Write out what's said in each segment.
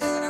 Aleluya,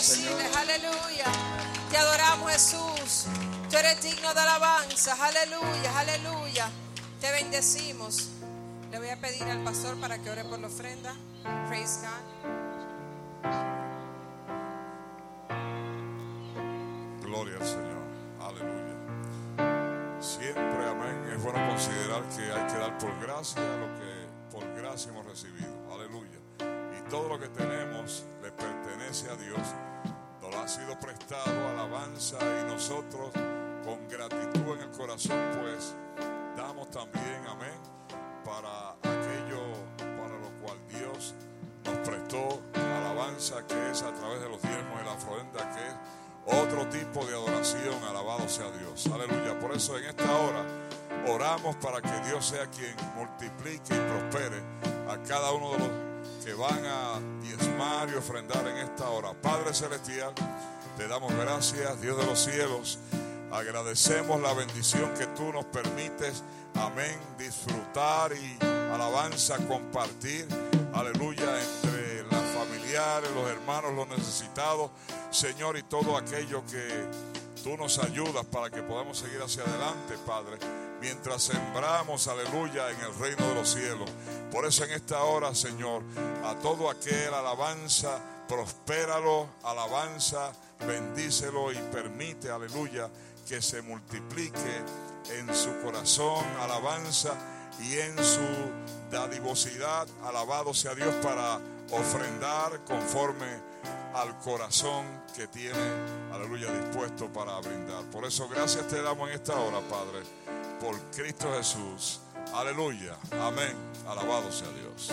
pueden bendecirle? Aleluya. Te adoramos Jesús. Tú eres digno de alabanza. Aleluya, aleluya. Te bendecimos. Le voy a pedir al pastor para que ore por la ofrenda. Praise God. Gloria al Señor. Aleluya. Siempre, amén. Es bueno considerar que hay que dar por gracia lo que por gracia hemos recibido. Aleluya. Y todo lo que tenemos le pertenece a Dios. Ha sido prestado alabanza y nosotros con gratitud en el corazón pues damos también, amén, para aquello para lo cual Dios nos prestó alabanza que es a través de los diezmos y la ofrenda que es otro tipo de adoración, alabado sea Dios. Aleluya. Por eso en esta hora oramos para que Dios sea quien multiplique y prospere a cada uno de los que van a diezmar y ofrendar en esta hora. Padre Celestial, te damos gracias, Dios de los cielos. Agradecemos la bendición que tú nos permites, amén, disfrutar y alabanza, compartir, aleluya, entre las familiares, los hermanos, los necesitados, Señor, y todo aquello que tú nos ayudas para que podamos seguir hacia adelante, Padre, mientras sembramos, aleluya, en el reino de los cielos. Por eso en esta hora, Señor, a todo aquel alabanza, prospéralo, alabanza, bendícelo y permite, aleluya, que se multiplique en su corazón, alabanza y en su dadivosidad, alabado sea Dios para ofrendar conforme al corazón que tiene, aleluya, dispuesto para brindar. Por eso gracias te damos en esta hora, Padre, por Cristo Jesús. Aleluya, amén, alabado sea Dios.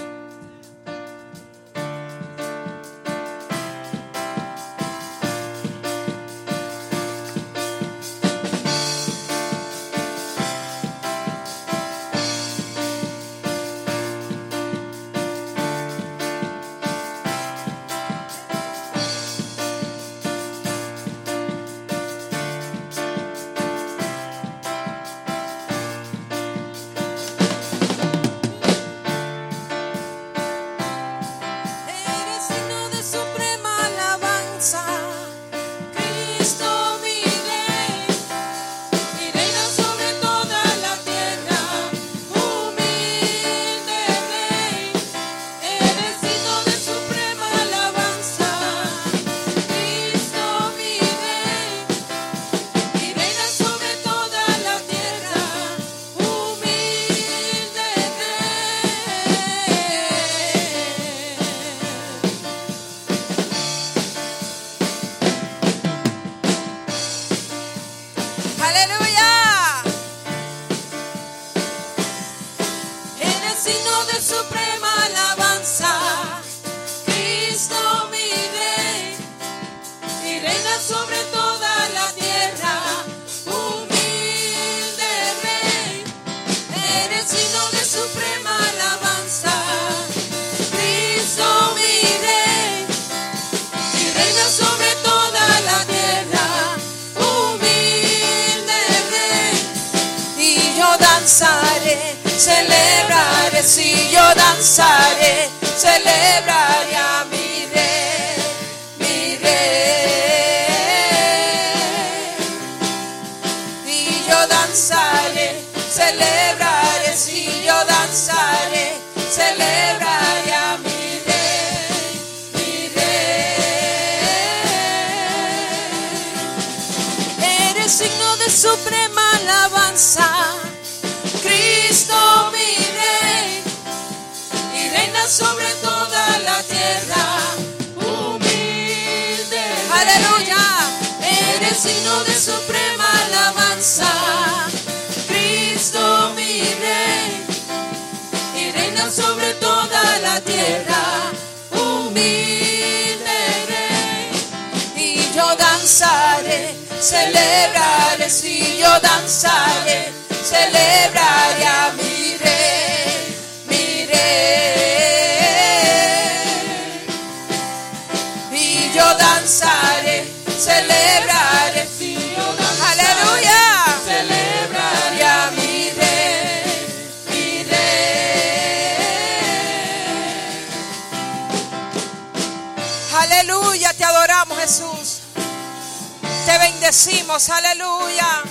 Bendecimos, aleluya.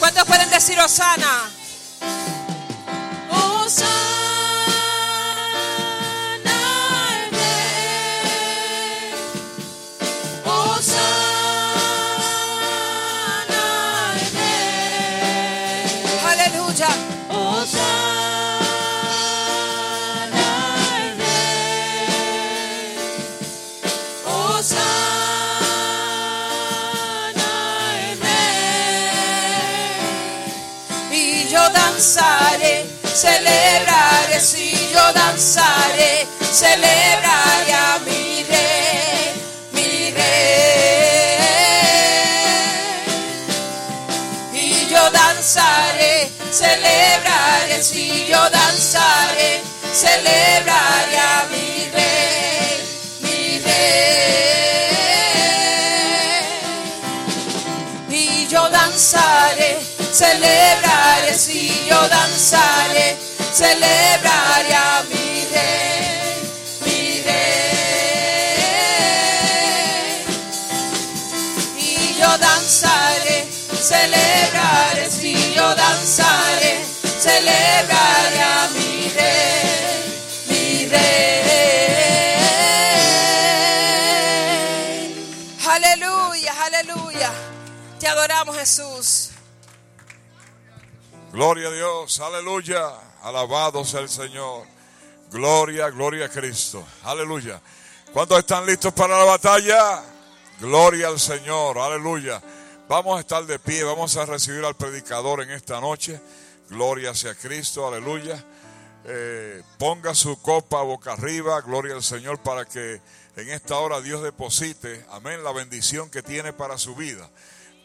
¿Cuántos pueden decir Osana? Yo danzaré, celebraré a mi rey, mi. Y yo danzaré, celebraré, si yo danzaré, celebraré a mi rey. Y yo danzaré, celebraré, si yo danzaré, celebraré Jesús. Gloria a Dios, aleluya. Alabado sea el Señor. Gloria, gloria a Cristo. Aleluya. ¿Cuántos están listos para la batalla? Gloria al Señor, aleluya. Vamos a estar de pie, vamos a recibir al predicador en esta noche. Gloria sea Cristo, aleluya. Eh, ponga su copa boca arriba, gloria al Señor, para que en esta hora Dios deposite, amén, la bendición que tiene para su vida.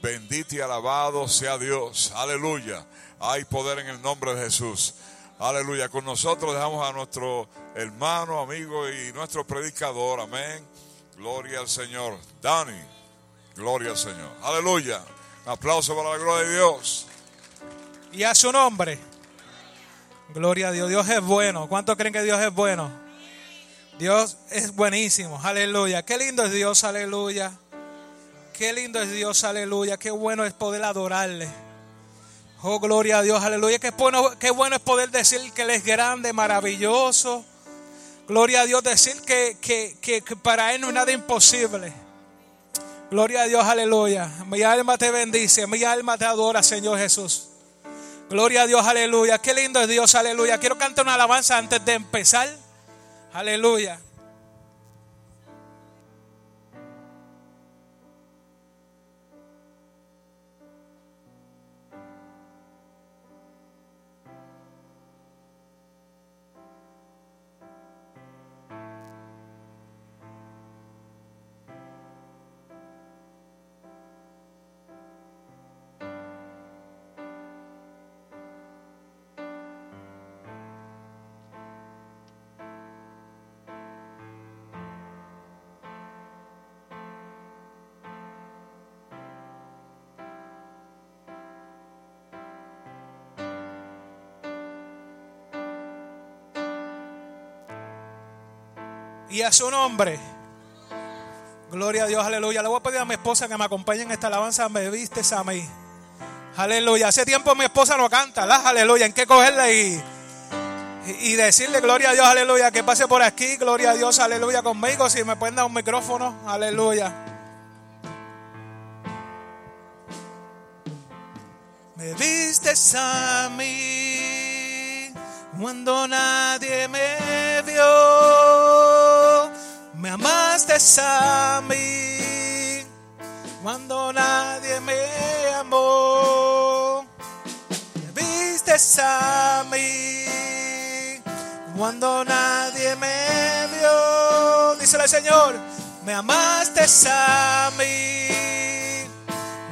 Bendito y alabado sea Dios, aleluya. Hay poder en el nombre de Jesús. Aleluya. Con nosotros dejamos a nuestro hermano, amigo y nuestro predicador. Amén. Gloria al Señor. Dani. Gloria al Señor. Aleluya. Aplauso para la gloria de Dios. Y a su nombre. Gloria a Dios. Dios es bueno. ¿Cuántos creen que Dios es bueno? Dios es buenísimo. Aleluya. Qué lindo es Dios. Aleluya. Qué lindo es Dios. Aleluya. Qué bueno es poder adorarle. Oh, gloria a Dios. Aleluya. Qué bueno, qué bueno es poder decir que Él es grande, maravilloso. Gloria a Dios. Decir que, que, que, para Él no hay nada imposible. Gloria a Dios. Aleluya. Mi alma te bendice. Mi alma te adora, Señor Jesús. Gloria a Dios, aleluya. Qué lindo es Dios, aleluya. Quiero cantar una alabanza antes de empezar. Aleluya. Y a su nombre. Gloria a Dios, aleluya. Le voy a pedir a mi esposa que me acompañe en esta alabanza. Me vistes a mí. Aleluya. Hace tiempo mi esposa no canta. ¿la? Aleluya. En qué cogerla y, y decirle gloria a Dios, aleluya. Que pase por aquí. Gloria a Dios, aleluya conmigo. Si me pueden dar un micrófono. Aleluya. Me vistes a mí cuando nadie me vio. Me amaste a mí cuando nadie me amó. Me vistes a mí cuando nadie me vio. Dísele Señor, me amaste a mí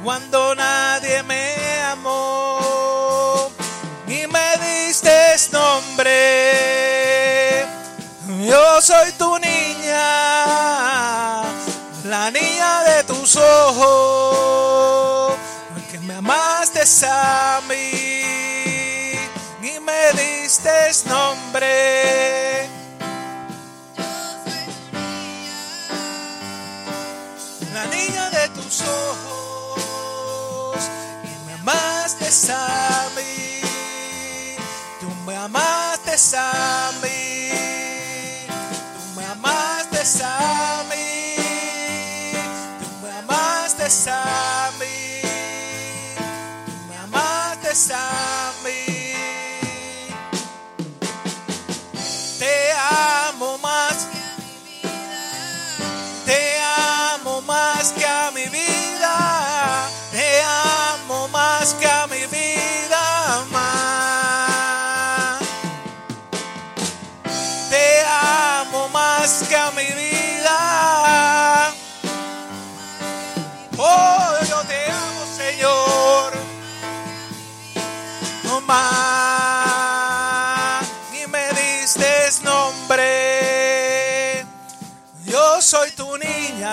cuando nadie me amó y me diste nombre. Yo soy tus ojos, que me amaste a mí y me diste nombre. essa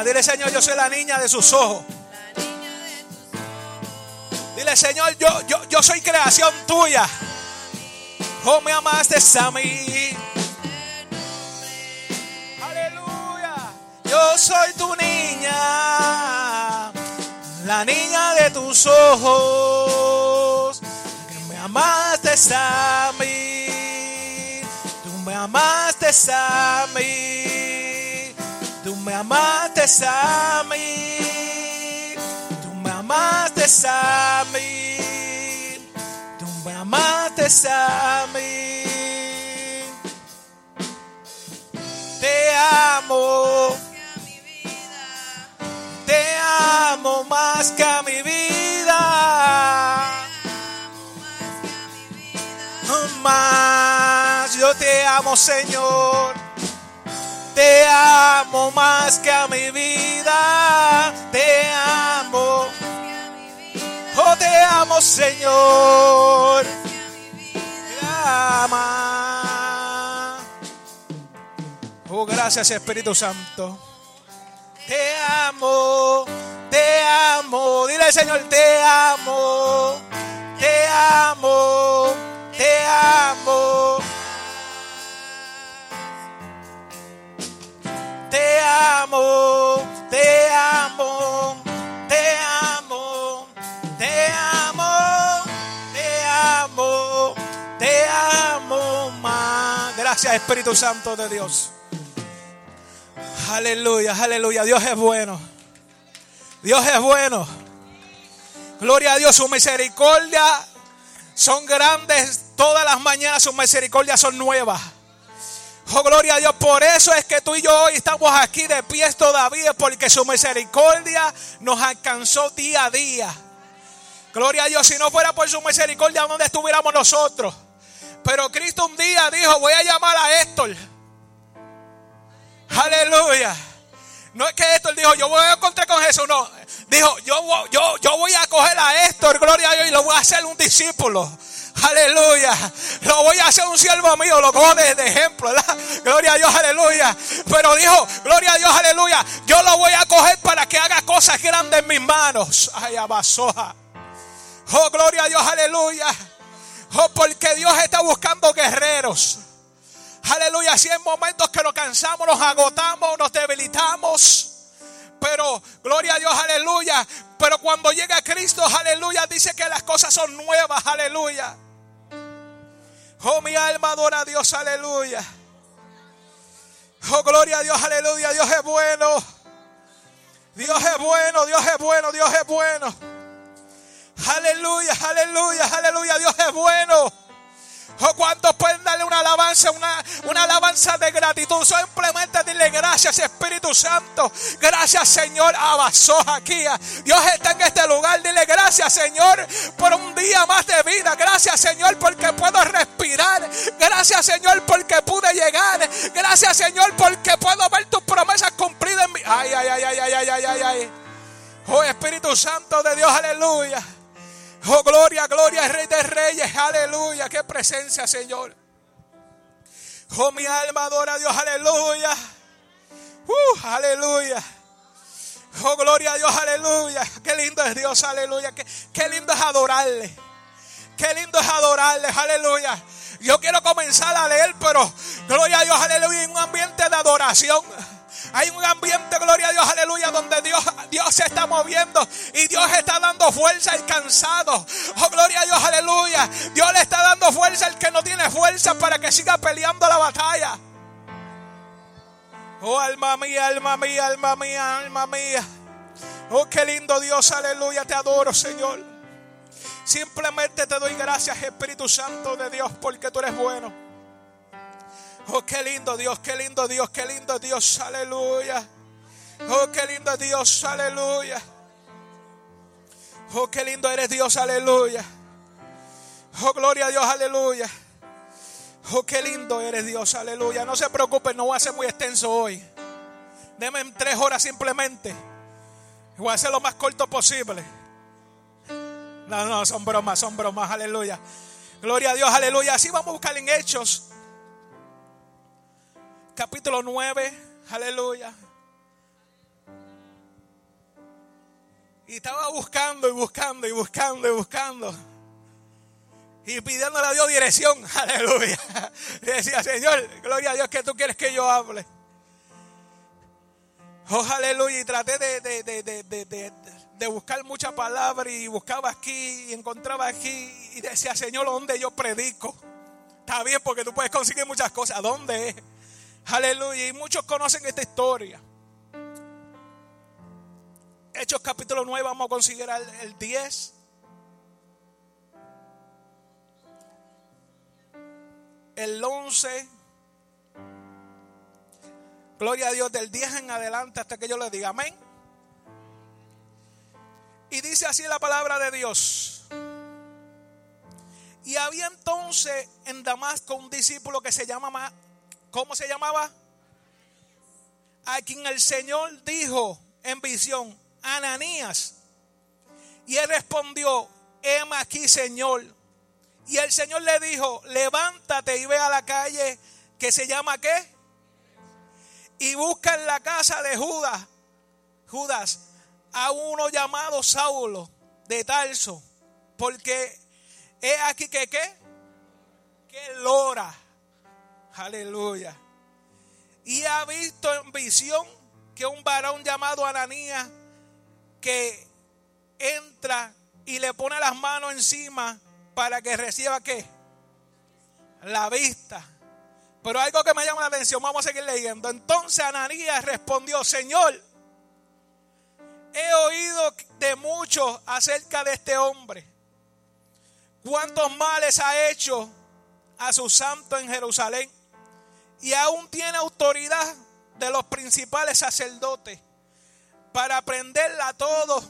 Dile, Señor, yo soy la niña de sus ojos. Dile, Señor, yo, yo, yo soy creación tuya. Oh, me amaste a mí. Aleluya. Yo soy tu niña. La niña de tus ojos. Que me amaste a mí. Tú me amaste a mí. Me amaste a mí. Tú me amaste a mí. Tú me amaste a mí. Te amo. Te amo más que a mi vida. Más yo te amo, Señor. Te amo más que a mi vida. Te amo. Oh, te amo, Señor. Te ama. Oh, gracias, Espíritu Santo. Te amo, te amo. Dile, Señor, te amo. Te amo, te amo. Amo, te amo, te amo, te amo, te amo, te amo más. Gracias Espíritu Santo de Dios. Aleluya, aleluya. Dios es bueno. Dios es bueno. Gloria a Dios, su misericordia son grandes. Todas las mañanas sus misericordias son nuevas. Oh, gloria a Dios. Por eso es que tú y yo hoy estamos aquí de pies todavía, porque su misericordia nos alcanzó día a día. Gloria a Dios. Si no fuera por su misericordia, ¿dónde estuviéramos nosotros? Pero Cristo un día dijo: Voy a llamar a Héctor. Aleluya. No es que Héctor dijo: Yo voy a encontrar con Jesús. No. Dijo: yo, yo, yo voy a coger a Héctor, gloria a Dios, y lo voy a hacer un discípulo. Aleluya. Lo voy a hacer un siervo mío, lo cojo de, de, ejemplo, ¿verdad? Gloria a Dios, aleluya. Pero dijo, gloria a Dios, aleluya. Yo lo voy a coger para que haga cosas grandes en mis manos. Ay, abasoja. Oh, gloria a Dios, aleluya. Oh, porque Dios está buscando guerreros. Aleluya. Si hay momentos que nos cansamos, nos agotamos, nos debilitamos. Pero, gloria a Dios, aleluya. Pero cuando llega Cristo, aleluya, dice que las cosas son nuevas, aleluya. Oh, mi alma adora a Dios, aleluya. Oh, gloria a Dios, aleluya. Dios es bueno. Dios es bueno, Dios es bueno, Dios es bueno. Aleluya, aleluya, aleluya. Dios es bueno. ¿O cuántos pueden darle una alabanza, una, una alabanza de gratitud? Simplemente dile gracias Espíritu Santo. Gracias Señor Abasó aquí. Dios está en este lugar. Dile gracias Señor por un día más de vida. Gracias Señor porque puedo respirar. Gracias Señor porque pude llegar. Gracias Señor porque puedo ver tus promesas cumplidas en mi... Ay, ay, ay, ay, ay, ay, ay, ay. Oh Espíritu Santo de Dios, aleluya. Oh, gloria, gloria, Rey de Reyes, aleluya. Qué presencia, Señor. Oh, mi alma adora a Dios, aleluya. Uh, aleluya. Oh, gloria a Dios, aleluya. Qué lindo es Dios, aleluya. Qué, qué lindo es adorarle. Qué lindo es adorarle, aleluya. Yo quiero comenzar a leer, pero gloria a Dios, aleluya, en un ambiente de adoración. Hay un ambiente, gloria a Dios, aleluya, donde Dios Dios se está moviendo y Dios está dando fuerza al cansado. Oh, gloria a Dios, aleluya. Dios le está dando fuerza al que no tiene fuerza para que siga peleando la batalla. Oh, alma mía, alma mía, alma mía, alma mía. Oh, qué lindo Dios, aleluya, te adoro, Señor. Simplemente te doy gracias, Espíritu Santo de Dios, porque tú eres bueno. Oh, qué lindo Dios, qué lindo Dios, qué lindo Dios, aleluya. Oh, qué lindo Dios, aleluya. Oh, qué lindo eres Dios, aleluya. Oh, gloria a Dios, aleluya. Oh, qué lindo eres Dios, aleluya. No se preocupen, no voy a ser muy extenso hoy. Denme tres horas simplemente. Voy a hacer lo más corto posible. No, no, son bromas, son bromas, aleluya. Gloria a Dios, aleluya. Así vamos a buscar en Hechos. Capítulo 9, aleluya. Y estaba buscando y buscando y buscando y buscando. Y pidiéndole a Dios dirección. Aleluya. Y decía, Señor, gloria a Dios que tú quieres que yo hable. Oh, aleluya. Y traté de, de, de, de, buscar mucha palabra y buscaba aquí y encontraba aquí y decía, Señor, ¿dónde yo predico? Está bien porque tú puedes conseguir muchas cosas. ¿Dónde es? Aleluya. Y muchos conocen esta historia. Hechos capítulo 9, vamos a conseguir el 10. El 11. Gloria a Dios del 10 en adelante hasta que yo le diga amén. Y dice así la palabra de Dios. Y había entonces en Damasco un discípulo que se llamaba, ¿cómo se llamaba? A quien el Señor dijo en visión, Ananías. Y él respondió, heme aquí, Señor. Y el Señor le dijo, levántate y ve a la calle que se llama qué? Y busca en la casa de Judas, Judas, a uno llamado Saulo de Tarso, porque es aquí que qué? Que lora. Aleluya. Y ha visto en visión que un varón llamado Ananías que entra y le pone las manos encima para que reciba qué? La vista. Pero algo que me llama la atención, vamos a seguir leyendo. Entonces Ananías respondió, Señor, he oído de muchos acerca de este hombre. Cuántos males ha hecho a su santo en Jerusalén. Y aún tiene autoridad de los principales sacerdotes para aprenderla a todos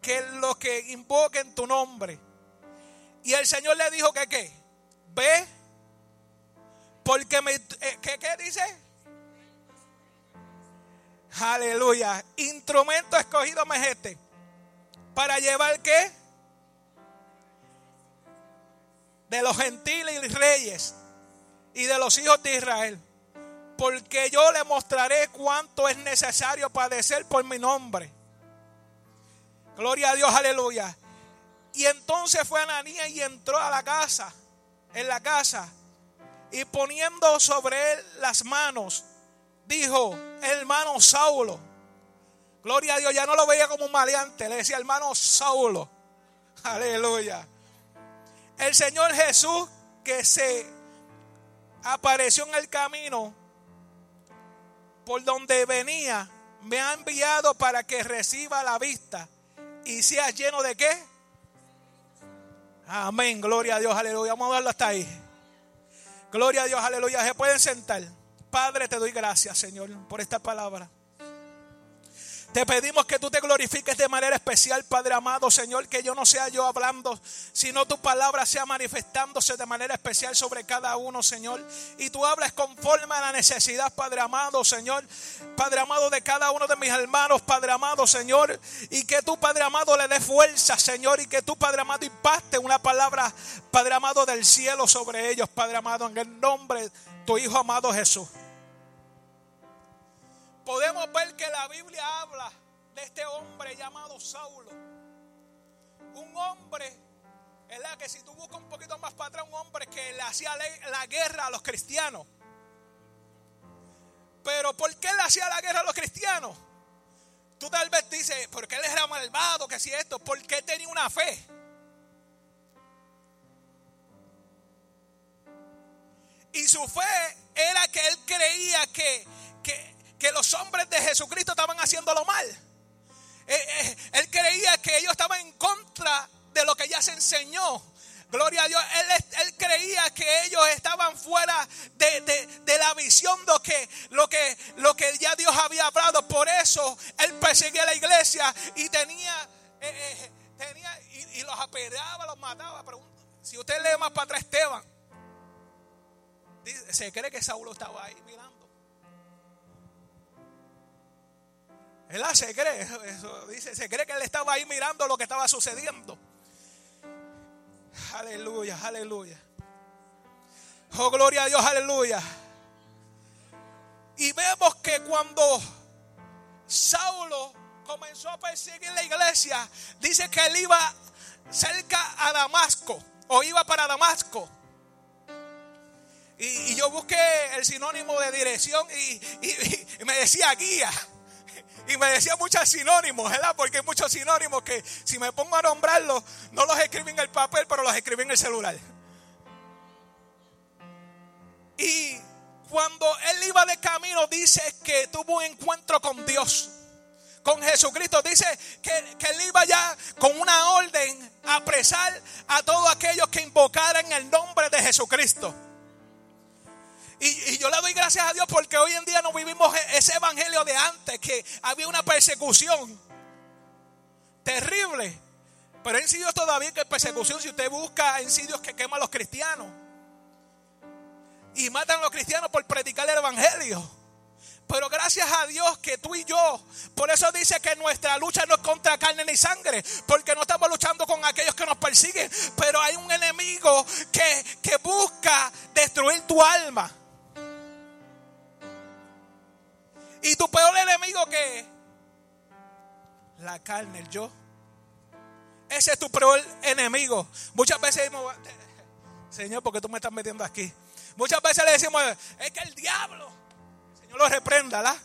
que los que invoquen tu nombre. Y el Señor le dijo que qué, ve, porque me, eh, ¿qué, ¿qué dice? Aleluya. Instrumento escogido me. Para llevar qué? De los gentiles y reyes y de los hijos de Israel porque yo le mostraré cuánto es necesario padecer por mi nombre. Gloria a Dios, aleluya. Y entonces fue Ananías y entró a la casa, en la casa, y poniendo sobre él las manos, dijo, hermano Saulo, gloria a Dios, ya no lo veía como un maleante, le decía, hermano Saulo, aleluya. El Señor Jesús que se apareció en el camino, por donde venía, me ha enviado para que reciba la vista y sea lleno de qué? Amén, gloria a Dios, aleluya. Vamos a darlo hasta ahí. Gloria a Dios, aleluya. Se pueden sentar. Padre, te doy gracias, Señor, por esta palabra. Te pedimos que tú te glorifiques de manera especial, Padre amado, Señor, que yo no sea yo hablando, sino tu palabra sea manifestándose de manera especial sobre cada uno, Señor. Y tú hablas conforme a la necesidad, Padre amado, Señor. Padre amado de cada uno de mis hermanos, Padre amado, Señor. Y que tú, Padre amado, le dé fuerza, Señor. Y que tú, Padre amado, impacte una palabra, Padre amado, del cielo sobre ellos, Padre amado, en el nombre de tu Hijo amado Jesús podemos ver que la Biblia habla de este hombre llamado Saulo. Un hombre, ¿verdad? Que si tú buscas un poquito más para atrás, un hombre que le hacía la guerra a los cristianos. Pero ¿por qué le hacía la guerra a los cristianos? Tú tal vez dices, ¿por qué él era malvado? Que si esto, porque él tenía una fe. Y su fe era que él creía que, que, los hombres de Jesucristo estaban haciéndolo mal. Eh, eh, él creía que ellos estaban en contra de lo que ya se enseñó. Gloria a Dios. Él, creía que ellos estaban fuera de, la visión de que, lo, que, lo que ya Dios había hablado. Por eso él perseguía a la iglesia y tenía, eh, tenía y, los apedreaba, los mataba. si usted lee más para atrás, Esteban, se cree que Saulo estaba ahí mirando. Él se cree, dice, se cree que él estaba ahí mirando lo que estaba sucediendo. Aleluya, aleluya. Oh, gloria a Dios, aleluya. Y vemos que cuando Saulo comenzó a perseguir la iglesia, dice que él iba cerca a Damasco, o iba para Damasco. Y, yo busqué el sinónimo de dirección y, me decía guía. Y me decía muchos sinónimos, ¿verdad? Porque hay muchos sinónimos que si me pongo a nombrarlos, no los escribí en el papel, pero los escribí en el celular. Y cuando él iba de camino, dice que tuvo un encuentro con Dios, con Jesucristo. Dice que, él iba ya con una orden a apresar a todos aquellos que invocaran el nombre de Jesucristo. Y, yo le doy gracias a Dios porque hoy en día no vivimos e-, ese evangelio de antes, que había una persecución terrible. Pero en Dios todavía que persecución, si usted busca en Dios que quema a los cristianos y matan a los cristianos por predicar el evangelio. Pero gracias a Dios que tú y yo, por eso dice que nuestra lucha no es contra carne ni sangre, porque no estamos luchando con aquellos que nos persiguen, pero hay un enemigo que, que busca destruir tu alma. Y tu peor enemigo que la carne, el yo. Ese es tu peor enemigo. Muchas veces decimos, Señor, ¿por qué tú me estás metiendo aquí? Muchas veces le decimos, es que el diablo, Señor lo reprenda, ¿la?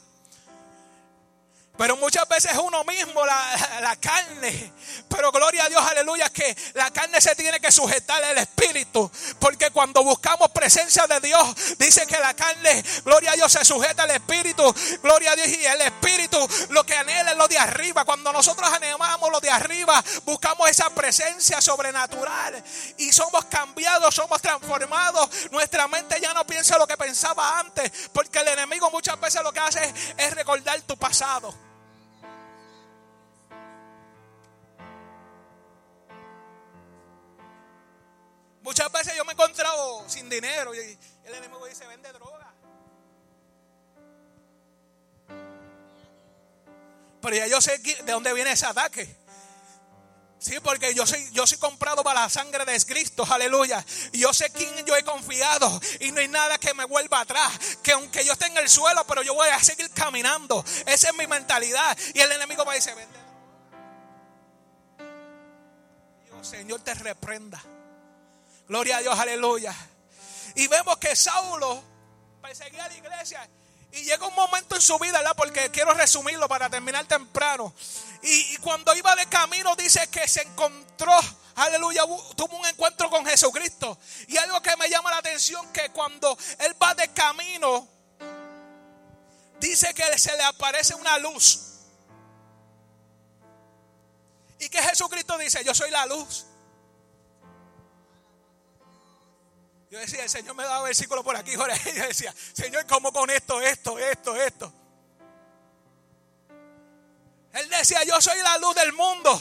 Pero muchas veces uno mismo, la, carne. Pero gloria a Dios, aleluya, que la carne se tiene que sujetar al Espíritu. Porque cuando buscamos presencia de Dios, dice que la carne, gloria a Dios, se sujeta al Espíritu. Gloria a Dios y el Espíritu lo que anhela es lo de arriba. Cuando nosotros anhelamos lo de arriba, buscamos esa presencia sobrenatural. Y somos cambiados, somos transformados. Nuestra mente ya no piensa lo que pensaba antes. Porque el enemigo muchas veces lo que hace es recordar tu pasado. Muchas veces yo me he encontrado sin dinero y el enemigo dice, vende droga. Pero ya yo sé de dónde viene ese ataque. Sí, porque yo soy, yo soy comprado para la sangre de Cristo, aleluya. Y yo sé quién yo he confiado. Y no hay nada que me vuelva atrás. Que aunque yo esté en el suelo, pero yo voy a seguir caminando. Esa es mi mentalidad. Y el enemigo me dice, vende. Dios, Señor, te reprenda. Gloria a Dios, aleluya. Y vemos que Saulo perseguía a la iglesia. Y llega un momento en su vida, ¿verdad? Porque quiero resumirlo para terminar temprano. Y, cuando iba de camino, dice que se encontró, aleluya, tuvo un encuentro con Jesucristo. Y algo que me llama la atención, que cuando él va de camino, dice que se le aparece una luz. Y que Jesucristo dice, yo soy la luz. Yo decía, el Señor me daba versículo por aquí, Jorge. Y yo decía, Señor, ¿cómo con esto, esto, esto, esto? Él decía, yo soy la luz del mundo.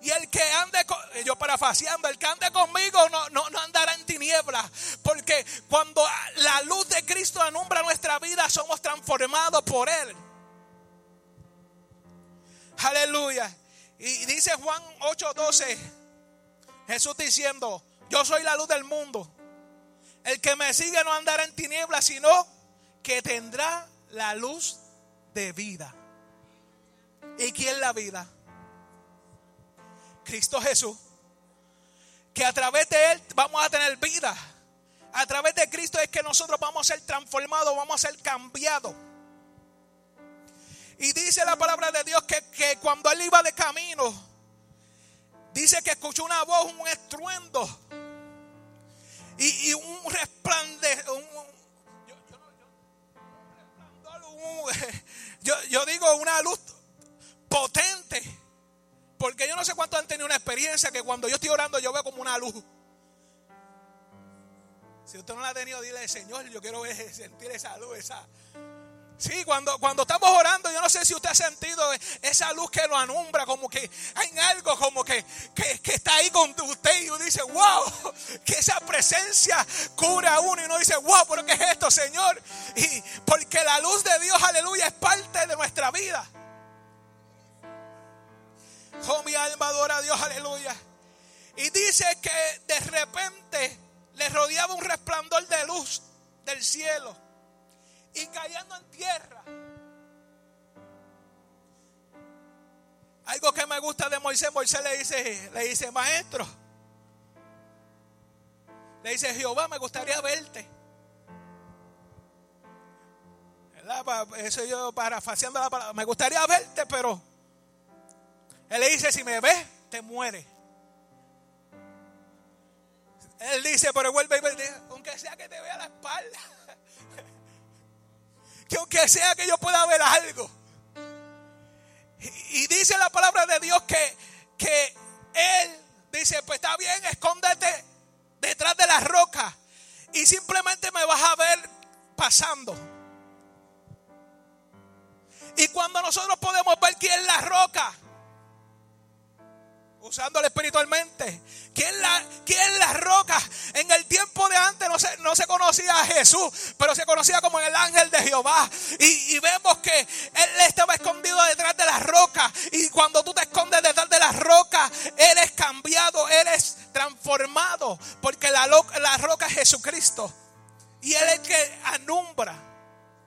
Y el que ande, yo parafaseando, el que ande conmigo no, no, no, andará en tinieblas. Porque cuando la luz de Cristo alumbra nuestra vida, somos transformados por Él. Aleluya. Y dice Juan 8:12, Jesús diciendo, yo soy la luz del mundo. El que me sigue no andará en tinieblas, sino que tendrá la luz de vida. ¿Y quién la vida? Cristo Jesús. Que a través de Él vamos a tener vida. A través de Cristo es que nosotros vamos a ser transformados, vamos a ser cambiados. Y dice la palabra de Dios que, que cuando él iba de camino, dice que escuchó una voz, un estruendo y, y un resplandor. Yo, yo, digo una luz potente. Porque yo no sé cuántos han tenido una experiencia que cuando yo estoy orando yo veo como una luz. Si usted no la ha tenido, dile, Señor, yo quiero sentir esa luz, esa. Sí, cuando, cuando estamos orando, yo no sé si usted ha sentido esa luz que lo anumbra, como que hay algo como que, que, está ahí con usted y uno dice, wow, que esa presencia cubre a uno y uno dice, wow, pero ¿qué es esto, Señor? Y porque la luz de Dios, aleluya, es parte de nuestra vida. Oh, mi alma adora a Dios, aleluya. Y dice que de repente le rodeaba un resplandor de luz del cielo y cayendo en tierra. Algo que me gusta de Moisés, Moisés le dice, le dice, maestro, le dice, Jehová, me gustaría verte. Eso yo parafaseando la palabra, me gustaría verte, pero él le dice, si me ves, te muere. Él dice, pero vuelve y dice, aunque sea que te vea la espalda. Que aunque sea que yo pueda ver algo. Y, dice la palabra de Dios que, que Él dice, pues está bien, escóndete detrás de la roca. Y simplemente me vas a ver pasando. Y cuando nosotros podemos ver quién es la roca, usándolo espiritualmente. ¿Quién la, quién la roca? En el tiempo de antes no se, no se conocía a Jesús, pero se conocía como el ángel de Jehová. Y, vemos que él estaba escondido detrás de la roca. Y cuando tú te escondes detrás de la roca, eres cambiado, eres transformado. Porque la, la roca es Jesucristo. Y Él es el que anumbra,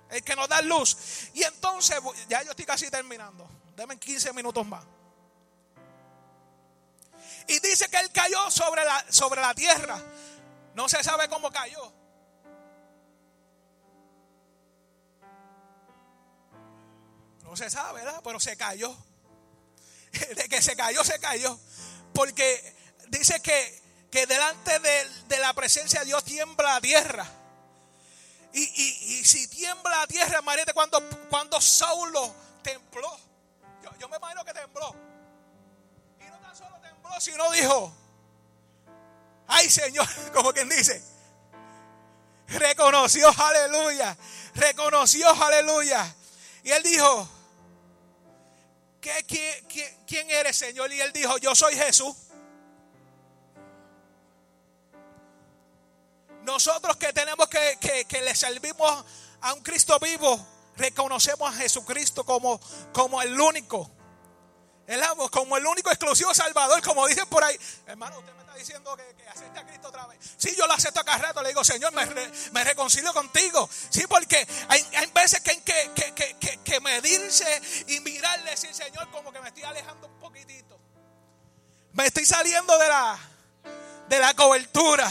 el que nos da luz. Y entonces, ya yo estoy casi terminando. Deme 15 minutos más. Y dice que él cayó sobre la, sobre la tierra. No se sabe cómo cayó. No se sabe, ¿verdad? Pero se cayó. De que se cayó, se cayó. Porque dice que, que delante de, la presencia de Dios tiembla la tierra. Y, y, si tiembla la tierra, Mariette, cuando, cuando Saulo tembló. Yo, yo me imagino que tembló si no dijo, ay Señor, como quien dice, reconoció, aleluya, reconoció, aleluya. Y él dijo, ¿Qué, quién, eres Señor? Y él dijo, yo soy Jesús. Nosotros que tenemos que, que, que, le servimos a un Cristo vivo, reconocemos a Jesucristo como, como el único como el único exclusivo salvador, como dicen por ahí. Hermano, usted me está diciendo que, que acepte a Cristo otra vez. Sí, yo lo acepto acá rato. Le digo, Señor, me, reconcilio contigo. Sí, porque hay, veces que hay que, que, medirse y mirarle, decir, Señor, como que me estoy alejando un poquitito. Me estoy saliendo de la, de la cobertura.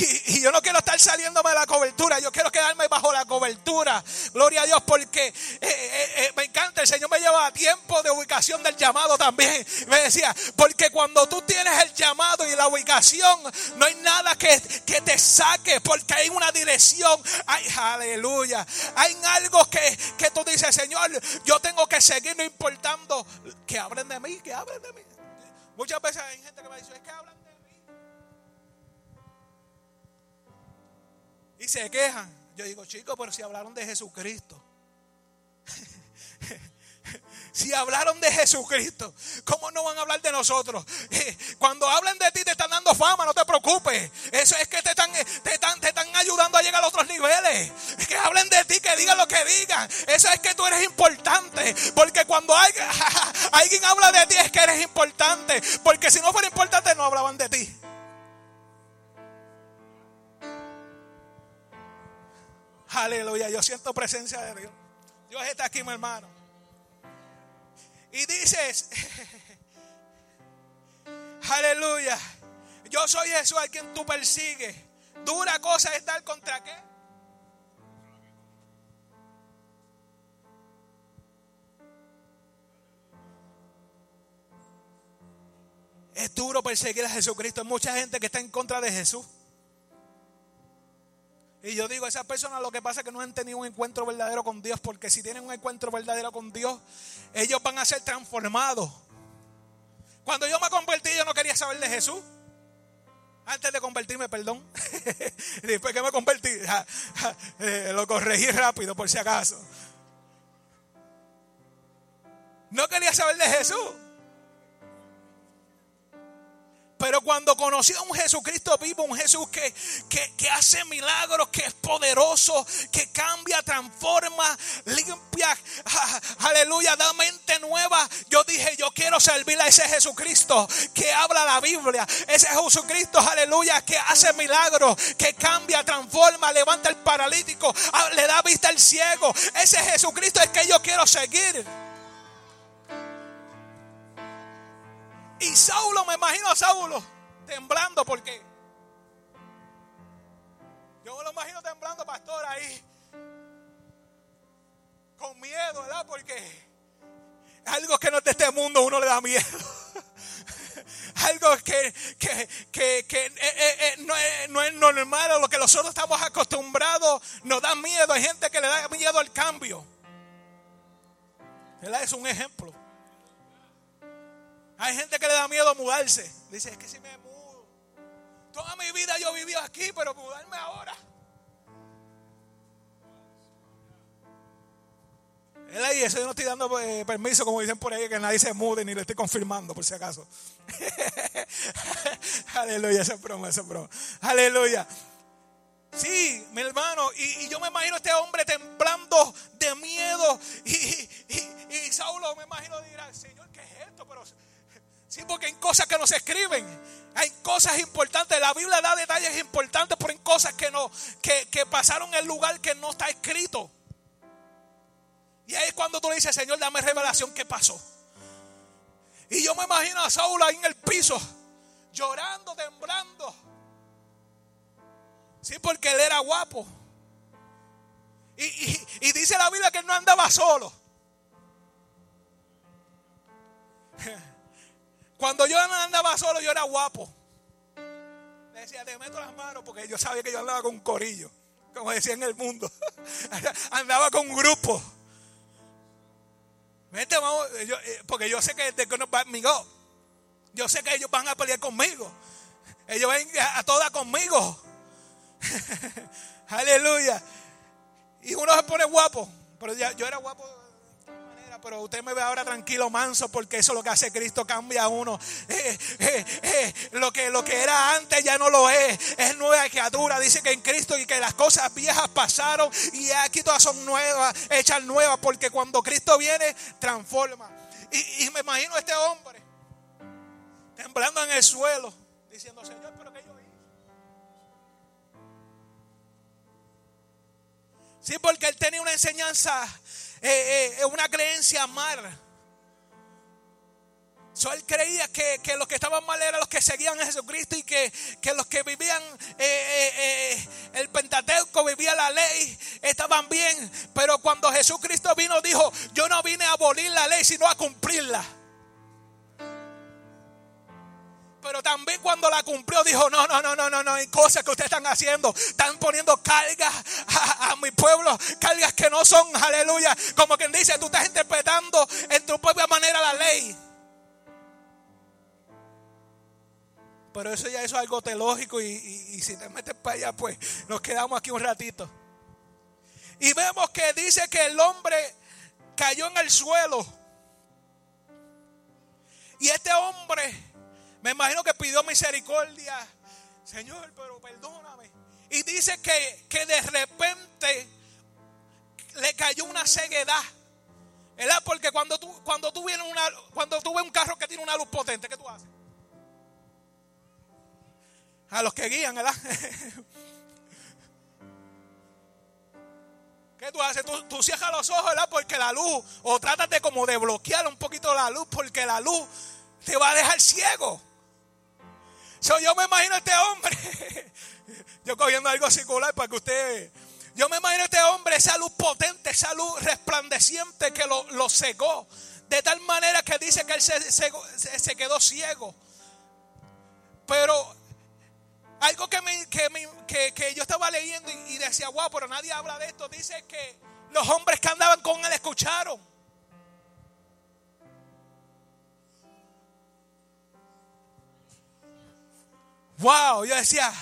Y, yo no quiero estar saliéndome de la cobertura, yo quiero quedarme bajo la cobertura. Gloria a Dios porque eh, eh, eh, me encanta, el Señor me lleva a tiempo de ubicación del llamado también. Me decía, porque cuando tú tienes el llamado y la ubicación, no hay nada que, que te saque porque hay una dirección. Hay, aleluya. Hay algo que, que tú dices, Señor, yo tengo que seguir no importando que hablen de mí, que hablen de mí. Muchas veces hay gente que me dice, es que hablan y se quejan. Yo digo, chicos, pero si hablaron de Jesucristo. si hablaron de Jesucristo, ¿cómo no van a hablar de nosotros? Cuando hablan de ti te están dando fama, no te preocupes. Eso es que te están, te están, te están ayudando a llegar a otros niveles. Que hablen de ti, que digan lo que digan. Eso es que tú eres importante. Porque cuando alguien, alguien habla de ti es que eres importante. Porque si no fuera importante no hablaban de ti. Aleluya, yo siento presencia de Dios. Dios está aquí, mi hermano. Y dices, aleluya, yo soy Jesús a quien tú persigues. Dura cosa es estar contra qué. Es duro perseguir a Jesucristo. Hay mucha gente que está en contra de Jesús. Y yo digo, esas personas lo que pasa es que no han tenido un encuentro verdadero con Dios, porque si tienen un encuentro verdadero con Dios, ellos van a ser transformados. Cuando yo me convertí, yo no quería saber de Jesús. Antes de convertirme, perdón. Después que me convertí, eh, lo corregí rápido por si acaso. No quería saber de Jesús. Pero cuando conocí a un Jesucristo vivo, un Jesús que, que, hace milagros, que es poderoso, que cambia, transforma, limpia, aleluya, da mente nueva, yo dije, yo quiero servir a ese Jesucristo que habla la Biblia, ese Jesucristo, aleluya, que hace milagros, que cambia, transforma, levanta el paralítico, le da vista al ciego. Ese Jesucristo es que yo quiero seguir. Y Saulo, me imagino a Saulo temblando porque yo me lo imagino temblando, pastor, ahí con miedo, ¿verdad? Porque algo que no es de este mundo uno le da miedo. algo que, que, que, eh, eh, eh, no, es, no, es, normal a lo que nosotros estamos acostumbrados, nos da miedo. Hay gente que le da miedo al cambio. ¿Verdad? Es un ejemplo. Hay gente que le da miedo mudarse. Dice, es que si me mudo. Toda mi vida yo viví aquí, pero mudarme ahora. Él ahí, eso yo no estoy dando eh, permiso, como dicen por ahí, que nadie se mude, ni le estoy confirmando, por si acaso. Aleluya, esa es broma, esa es broma. Aleluya. Sí, mi hermano, y, yo me imagino a este hombre temblando de miedo. Y, y Saulo, me imagino, dirá, Señor, ¿qué es esto? Pero Porque hay cosas que no se escriben. Hay cosas importantes. La Biblia da detalles importantes, pero hay cosas que, no, que, pasaron en lugar que no está escrito. Y ahí es cuando tú le dices, Señor, dame revelación qué pasó. Y yo me imagino a Saúl ahí en el piso, llorando, temblando. Sí, porque él era guapo. Y, y dice la Biblia que él no andaba solo. Cuando yo andaba solo, yo era guapo. Le decía, te meto las manos porque yo sabía que yo andaba con un corillo, como decía en el mundo. andaba con un grupo. Vete, vamos, eh, porque yo sé que de nos va go. Yo sé que ellos van a pelear conmigo. Ellos ven a, todas conmigo. Aleluya. Y uno se pone guapo. Pero yo era guapo pero usted me ve ahora tranquilo, manso, porque eso es lo que hace Cristo, cambia a uno. Eh, eh, eh, lo, que, lo que era antes ya no lo es, es nueva criatura. Dice que en Cristo y que las cosas viejas pasaron y aquí todas son nuevas, hechas nuevas, porque cuando Cristo viene, transforma. Y, me imagino a este hombre temblando en el suelo, diciendo, Señor, pero que yo hice. Sí, porque él tenía una enseñanza eh, eh, una creencia mal. So, él creía que, los que estaban mal eran los que seguían a Jesucristo y que, los que vivían eh, el Pentateuco, vivía la ley, estaban bien. Pero cuando Jesucristo vino, dijo: Yo no vine a abolir la ley, sino a cumplirla. También cuando la cumplió dijo, no, no, no, no, no, no, hay cosas que ustedes están haciendo. Están poniendo cargas a, mi pueblo, cargas que no son, aleluya. Como quien dice, tú estás interpretando en tu propia manera la ley. Pero eso ya es algo teológico y, y si te metes para allá, pues nos quedamos aquí un ratito. Y vemos que dice que el hombre cayó en el suelo. Y este hombre me imagino que pidió misericordia. Señor, pero perdóname. Y dice que, que de repente le cayó una ceguedad. ¿Verdad? Porque cuando tú, cuando tú vienes una, cuando tú ves un carro que tiene una luz potente, ¿qué tú haces? A los que guían, ¿verdad? ¿Qué tú haces? Tú, cierras los ojos, ¿verdad? Porque la luz, o tratas de como de bloquear un poquito la luz, porque la luz te va a dejar ciego yo me imagino a este hombre, yo cogiendo algo circular para que usted, yo me imagino a este hombre, esa luz potente, esa luz resplandeciente que lo, lo cegó, de tal manera que dice que él se, se, quedó ciego. pero algo que, me, que, me- que- que yo estaba leyendo y, y decía, wow, pero nadie habla de esto. Dice que los hombres que andaban con él escucharon. Wow, yo decía,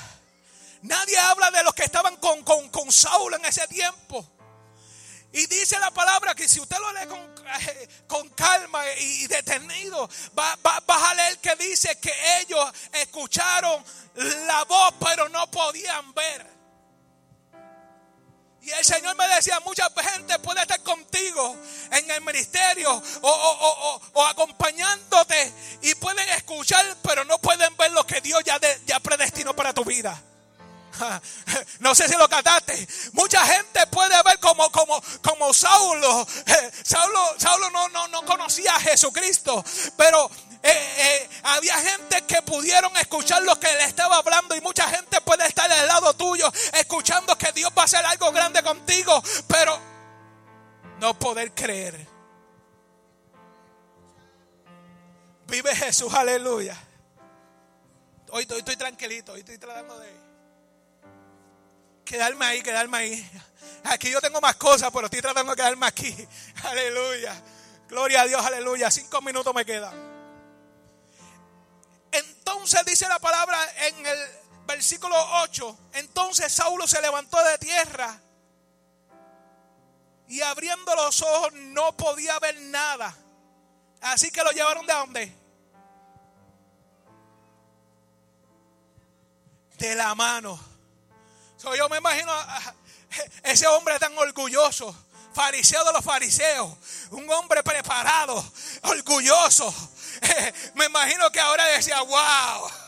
nadie habla de los que estaban con, con, con Saulo en ese tiempo. Y dice la palabra que si usted lo lee con, eh, con calma y detenido, va, va- vas a leer que dice que ellos escucharon la voz, pero no podían ver. Y el Señor me decía, mucha gente puede estar contigo en el ministerio o, acompañándote y pueden escuchar, pero no pueden ver lo que Dios ya, de- predestinó para tu vida. No sé si lo cataste. Mucha gente puede ver como, como, como Saulo. Saulo, Saulo no, no, no conocía a Jesucristo, pero eh, eh, había gente que pudieron escuchar lo que le estaba hablando y mucha gente puede estar al lado tuyo escuchando que Dios va a hacer algo grande contigo, pero no poder creer. Vive Jesús, aleluya. Hoy estoy, tranquilito, hoy estoy tratando de quedarme ahí, quedarme ahí. Aquí yo tengo más cosas, pero estoy tratando de quedarme aquí. Aleluya. Gloria a Dios, aleluya. Cinco minutos me quedan. Entonces dice la palabra en el versículo 8. Entonces Saulo se levantó de tierra y abriendo los ojos no podía ver nada. Así que lo llevaron de dónde? De la mano. Yo me imagino a ese hombre tan orgulloso, fariseo de los fariseos, un hombre preparado, orgulloso. Me imagino que ahora decía, wow.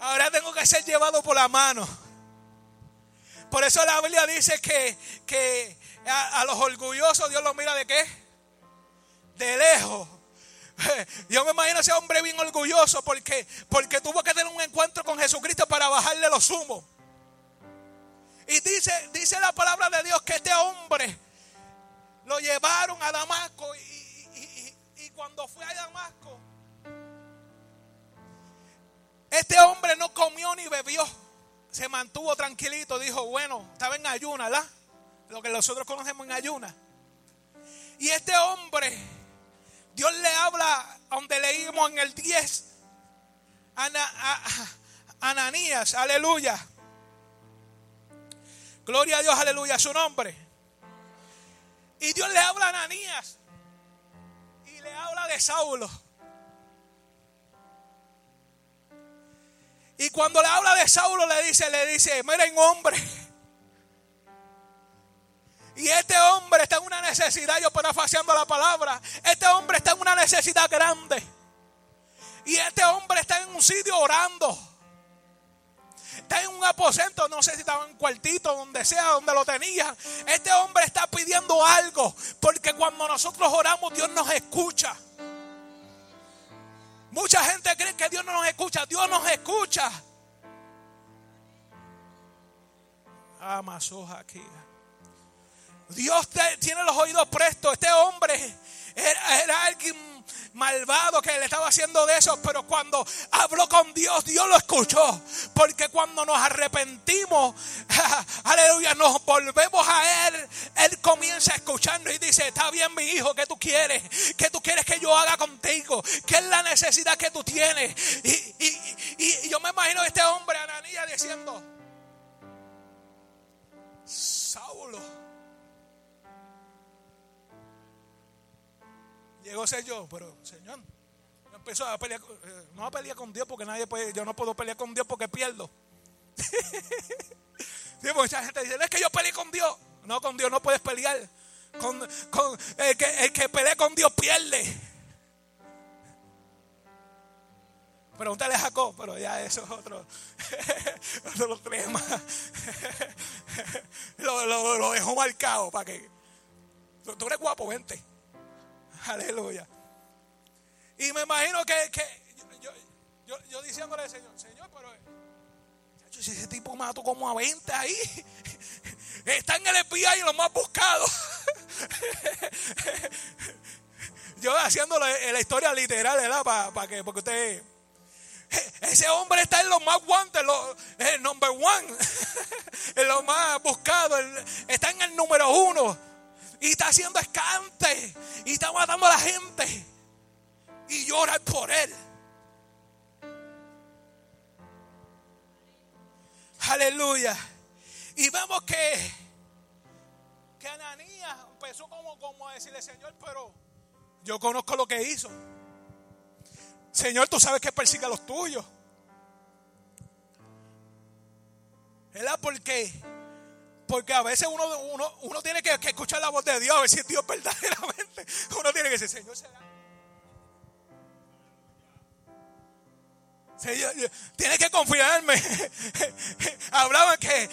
Ahora tengo que ser llevado por la mano. Por eso la Biblia dice que, que a, los orgullosos Dios los mira de qué? De lejos. Yo me imagino ese hombre bien orgulloso porque, porque tuvo que tener un encuentro con Jesucristo para bajarle los humos. Y dice, dice la palabra de Dios que este hombre lo llevaron a Damasco y, y- cuando fue a Damasco, este hombre no comió ni bebió, se mantuvo tranquilito, dijo, bueno, estaba en ayuna, ¿verdad? Lo que nosotros conocemos en ayuna. Y este hombre, Dios le habla, donde leímos en el 10, Ana- a- a- Ananías, aleluya. Gloria a Dios, aleluya, su nombre. Y Dios le habla a Ananías y le habla de Saulo. Y cuando le habla de Saulo le dice, le dice, miren hombre. Y este hombre está en una necesidad, yo parafaseando la palabra, este hombre está en una necesidad grande. Y este hombre está en un sitio orando. Está en un aposento, no sé si estaba en un cuartito, donde sea, donde lo tenía. Este hombre está pidiendo algo, porque cuando nosotros oramos, Dios nos escucha. Mucha gente cree que Dios no nos escucha, Dios nos escucha. Amazoja aquí. Dios tiene los oídos prestos. Este hombre era, era alguien malvado que le estaba haciendo de eso, pero cuando habló con Dios, Dios lo escuchó. Porque cuando nos arrepentimos, aleluya, nos volvemos a Él, Él comienza a escucharnos y dice, está bien mi hijo, ¿qué tú quieres? ¿Qué tú quieres que yo haga contigo? ¿Qué es la necesidad que tú tienes? Y yo me imagino a este hombre, Ananías, diciendo, Saulo. Llegó a ser yo, pero Señor, empezó a pelear, eh, no a pelear con Dios porque nadie puede, yo no puedo pelear con Dios porque pierdo. Sí, mucha gente dice, "No, es que yo peleé con Dios. No, con Dios no puedes pelear. Con, con- el, que, que pelea con Dios pierde. Pregúntale a Jacob, pero ya eso es otro, otro tema. lo, lo, lo dejó marcado para que. Tú eres guapo, vente. Aleluya. Y me imagino que, que yo, yo, yo, diciéndole al Señor, Señor, pero si ese tipo mató como a 20 ahí, está en el FBI y lo más buscado. yo haciendo la, historia literal, ¿verdad? Para que, porque usted... Ese hombre está en los más guantes, el number one, en lo más buscado, está en el número uno y está haciendo escante y está matando a la gente y llora por él. Aleluya. Y vemos que, que Ananías empezó como, como a decirle, Señor, pero yo conozco lo que hizo. Señor, tú sabes que persigue a los tuyos. ¿Verdad? Porque, porque a veces uno, uno, uno tiene que, que, escuchar la voz de Dios, a ver si Dios verdaderamente. Uno tiene que decir, Señor, será tiene que confiarme. Hablaban que,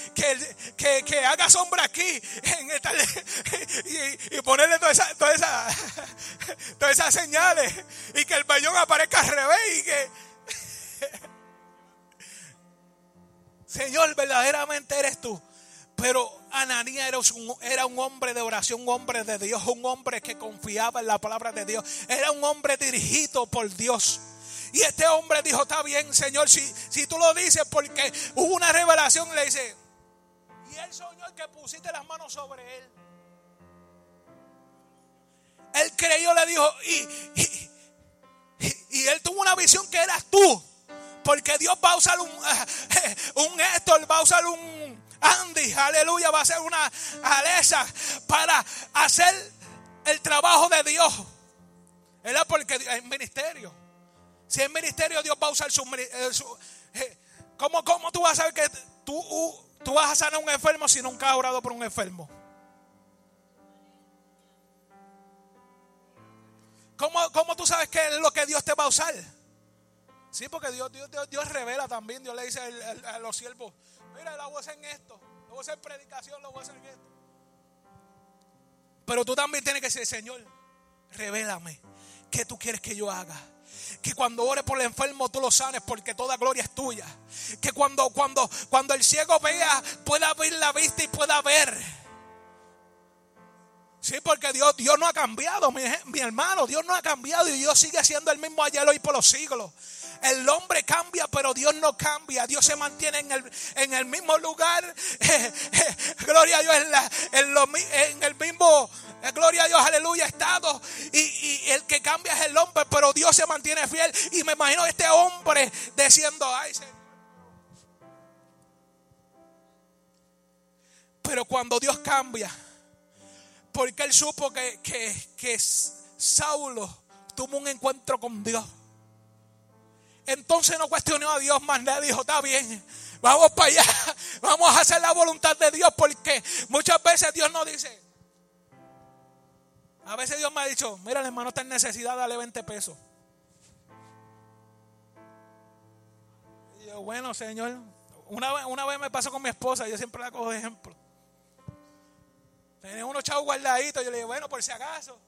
que, que, haga sombra aquí en esta, y, ponerle todas esas toda esa, señales y que el vellón aparezca al revés y que... Señor, verdaderamente eres tú. Pero Ananías era un, hombre de oración, un hombre de Dios, un hombre que confiaba en la palabra de Dios. Era un hombre dirigido por Dios. Y este hombre dijo, está bien, Señor, si, tú lo dices porque hubo una revelación, le dice, y el Señor que pusiste las manos sobre él. Él creyó, le dijo, y, y, él tuvo una visión que eras tú. Porque Dios va a usar un, un Héctor, va a usar un Andy, aleluya, va a ser una Alesa para hacer el trabajo de Dios. ¿Verdad? Porque es ministerio. Si es ministerio, Dios va a usar su... Eh, eh, ¿cómo, ¿Cómo tú vas a saber que tú, tú vas a sanar a un enfermo si nunca has orado por un enfermo? ¿Cómo, ¿Cómo, tú sabes que es lo que Dios te va a usar? Sí, porque Dios, Dios, Dios, revela también. Dios le dice a, los siervos: Mira, lo voy a hacer en esto, lo voy a hacer predicación, lo voy a hacer en esto. Pero tú también tienes que decir: Señor, revélame, ¿qué tú quieres que yo haga? Que cuando ores por el enfermo tú lo sanes porque toda gloria es tuya. Que cuando, cuando, cuando el ciego vea, pueda abrir la vista y pueda ver. Sí, porque Dios, Dios no ha cambiado, mi, hermano. Dios no ha cambiado y Dios sigue siendo el mismo ayer, hoy por los siglos. El hombre cambia, pero Dios no cambia. Dios se mantiene en el, en el mismo lugar. gloria a Dios en, en el mismo eh, gloria a Dios, aleluya, estado. Y, el que cambia es el hombre, pero Dios se mantiene fiel. Y me imagino este hombre diciendo, ay Señor. Pero cuando Dios cambia, porque él supo que, que, que Saulo tuvo un encuentro con Dios. Entonces no cuestionó a Dios más nada, dijo, está bien, vamos para allá, vamos a hacer la voluntad de Dios, porque muchas veces Dios nos dice, a veces Dios me ha dicho, mira, el hermano está en necesidad, dale 20 pesos. Y yo, bueno, Señor, una una vez me pasó con mi esposa, yo siempre la cojo de ejemplo. Tenía unos chavos guardaditos, yo le dije, bueno, por si acaso.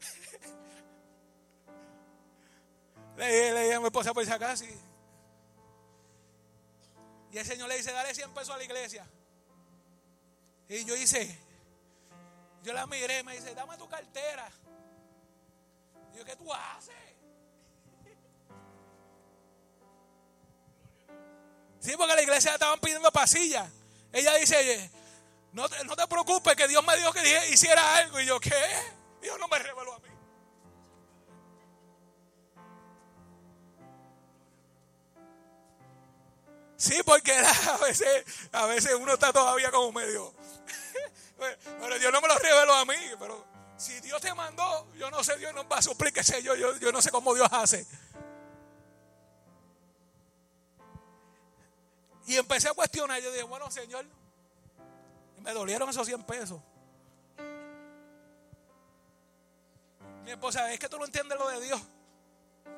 le, dije, le dije a mi esposa por si acaso. Y, el Señor le dice, dale 100 pesos a la iglesia. Y yo hice, yo la miré me dice, dame tu cartera. Y yo, ¿qué tú haces? Sí, porque la iglesia estaban pidiendo pasillas. Ella dice, no te, no te preocupes, que Dios me dijo que hiciera algo. Y yo, ¿qué? Dios no me reveló a mí. Sí, porque a veces, a veces uno está todavía como medio pero Dios no me lo reveló a mí. Pero si Dios te mandó, yo no sé, Dios no va a suplir, qué sé yo, yo, yo no sé cómo Dios hace. Y empecé a cuestionar. Yo dije, bueno, Señor, me dolieron esos 100 pesos. Mi esposa, es que tú no entiendes lo de Dios.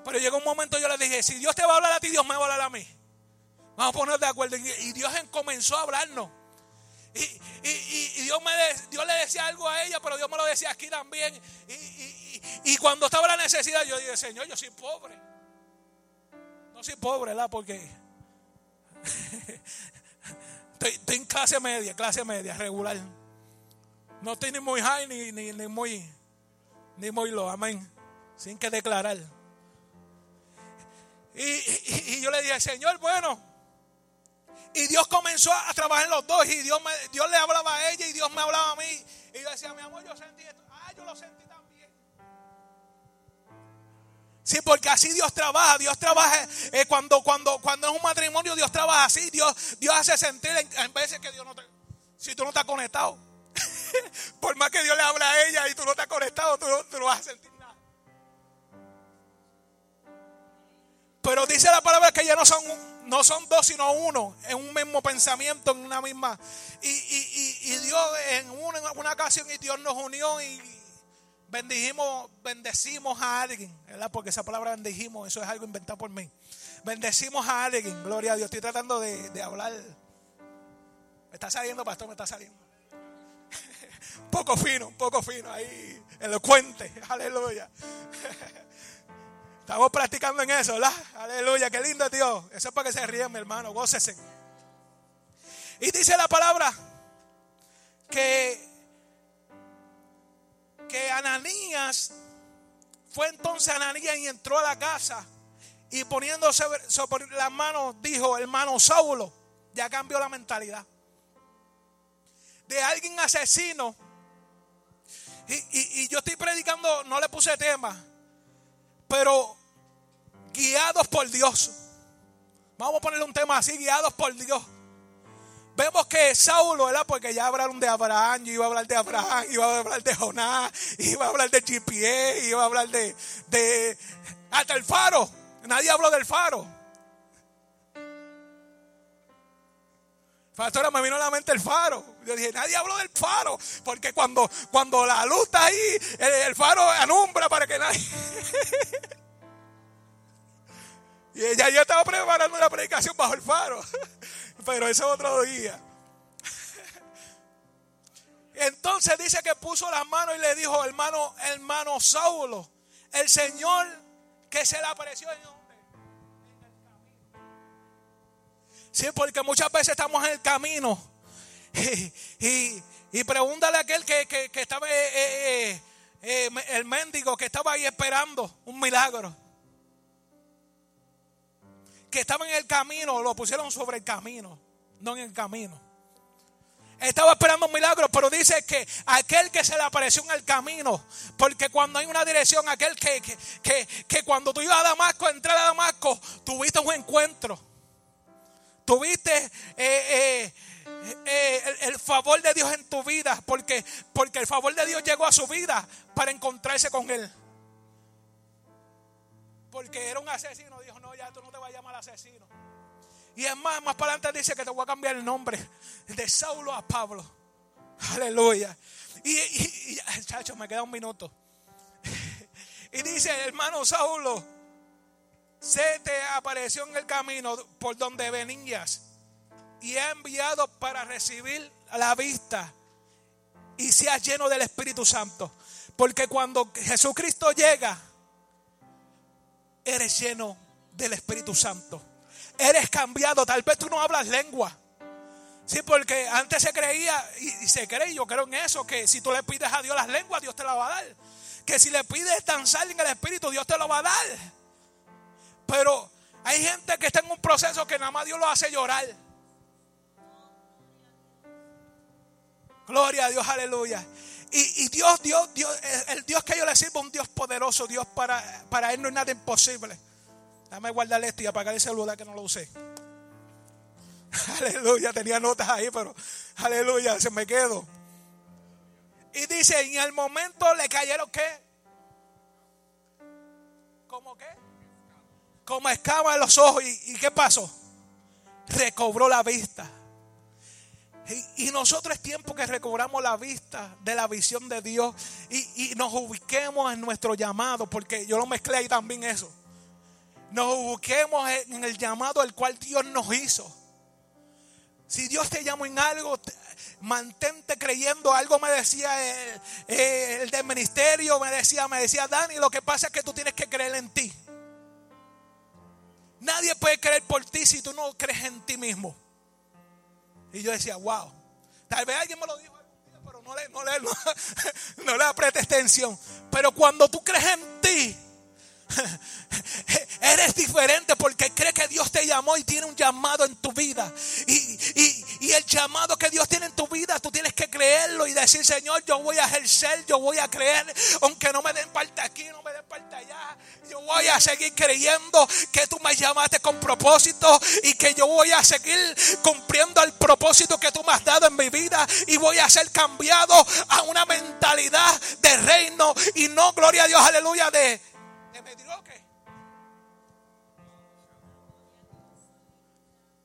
Pero llegó un momento yo le dije, si Dios te va a hablar a ti, Dios me va a hablar a mí. Vamos a poner de acuerdo. Y Dios comenzó a hablarnos. Y, Dios, le decía algo a ella, pero Dios me lo decía aquí también. Y, cuando estaba la necesidad, yo dije, Señor, yo soy pobre. No soy pobre, ¿verdad? Porque estoy, en clase media, clase media, regular. No estoy ni muy high ni, ni, muy, Dímoslo, amén. Sin que declarar. Y, y- y yo le dije, Señor, bueno. Y Dios comenzó a trabajar en los dos. Y Dios, me- Dios le hablaba a ella y Dios me hablaba a mí. Y yo decía, mi amor, yo sentí esto. Ah, yo lo sentí Sí, porque así Dios trabaja. Dios trabaja eh, cuando, cuando, cuando es un matrimonio, Dios trabaja así. Dios, Dios hace sentir en, veces que Dios no te. Si tú no estás conectado. Por más que Dios le hable a ella y tú no estás conectado, tú no, tú vas a sentir nada. Pero dice la palabra que ya no son, no son dos, sino uno, en un mismo pensamiento, en una misma. Y, y- y- y Dios en una, una ocasión y Dios nos unió y bendijimos, bendecimos a alguien, ¿verdad? Porque esa palabra bendijimos, eso es algo inventado por mí. Bendecimos a alguien, gloria a Dios. Estoy tratando de, de hablar. Me está saliendo, pastor, me está saliendo. poco fino, un poco fino, ahí, elocuente, aleluya. Estamos practicando en eso, ¿verdad? Aleluya, qué lindo Dios. Eso es para que se ríen, mi hermano, gócese. Y dice la palabra que, que Ananías fue entonces Ananías y entró a la casa y poniéndose sobre las manos dijo, hermano Saulo, ya cambió la mentalidad. De alguien asesino. Y, y- y yo estoy predicando, no le puse tema, pero guiados por Dios. Vamos a ponerle un tema así, guiados por Dios. Vemos que Saulo, ¿verdad? Porque ya hablaron de Abraham, yo iba a hablar de Abraham, iba a hablar de Jonás, iba a hablar de GPS, iba a hablar de, de hasta el faro. Nadie habló del faro. Pastora, me vino a la mente el faro. Yo dije, nadie habló del faro. Porque cuando, cuando la luz está ahí, el, faro alumbra para que nadie. y ella yo estaba preparando una predicación bajo el faro. Pero eso es otro día. Entonces dice que puso las manos y le dijo, hermano, hermano Saulo, el Señor que se le apareció en dónde? Sí, porque muchas veces estamos en el camino y, y, y pregúntale a aquel que, que- estaba, eh, eh, eh, el mendigo que estaba ahí esperando un milagro. Que estaba en el camino, lo pusieron sobre el camino, no en el camino. Estaba esperando un milagro, pero dice que aquel que se le apareció en el camino, porque cuando hay una dirección, aquel que, que, que, cuando tú ibas a Damasco, entrar a Damasco, tuviste un encuentro. Tuviste eh, eh, eh, el, favor de Dios en tu vida, porque, porque el favor de Dios llegó a su vida para encontrarse con Él. Porque era un asesino, dijo, tú no te vas a llamar asesino. Y es más, más para adelante dice que te voy a cambiar el nombre de Saulo a Pablo. Aleluya. Y, chacho, me queda un minuto. Y dice, hermano Saulo, se te apareció en el camino por donde venías y he enviado para recibir la vista y seas lleno del Espíritu Santo. Porque cuando Jesucristo llega, eres lleno del Espíritu Santo. Eres cambiado. Tal vez tú no hablas lengua. Sí, porque antes se creía y, se cree, yo creo en eso, que si tú le pides a Dios las lenguas, Dios te las va a dar. Que si le pides danzar en el Espíritu, Dios te lo va a dar. Pero hay gente que está en un proceso que nada más Dios lo hace llorar. Gloria a Dios, aleluya. Y, y Dios, Dios, Dios, el Dios que yo le sirvo un Dios poderoso, Dios para, para Él no es nada imposible. Dame guardar esto y apagar el celular que no lo usé. Aleluya, tenía notas ahí, pero aleluya, se me quedó. Y dice, en el momento le cayeron qué? ¿Cómo qué? Como escama en los ojos. ¿Y, y qué pasó? Recobró la vista. Y, y nosotros es tiempo que recobramos la vista de la visión de Dios y, y nos ubiquemos en nuestro llamado, porque yo lo mezclé ahí también eso. Nos ubiquemos en el llamado al cual Dios nos hizo. Si Dios te llamó en algo, te- mantente creyendo. Algo me decía el, eh, el del ministerio, me decía, me decía Dani, lo que pasa es que tú tienes que creer en ti. Nadie puede creer por ti si tú no crees en ti mismo. Y yo decía, wow. Tal vez alguien me lo dijo pero no le, no le, no, no le apretes tensión. Pero cuando tú crees en ti, Eres diferente porque cree que Dios te llamó y tiene un llamado en tu vida. Y, el llamado que Dios tiene en tu vida, tú tienes que creerlo y decir, Señor, yo voy a ejercer, yo voy a creer, aunque no me den parte aquí, no me den parte allá. Yo voy a seguir creyendo que tú me llamaste con propósito y que yo voy a seguir cumpliendo el propósito que tú me has dado en mi vida y voy a ser cambiado a una mentalidad de reino y no, gloria a Dios, aleluya, de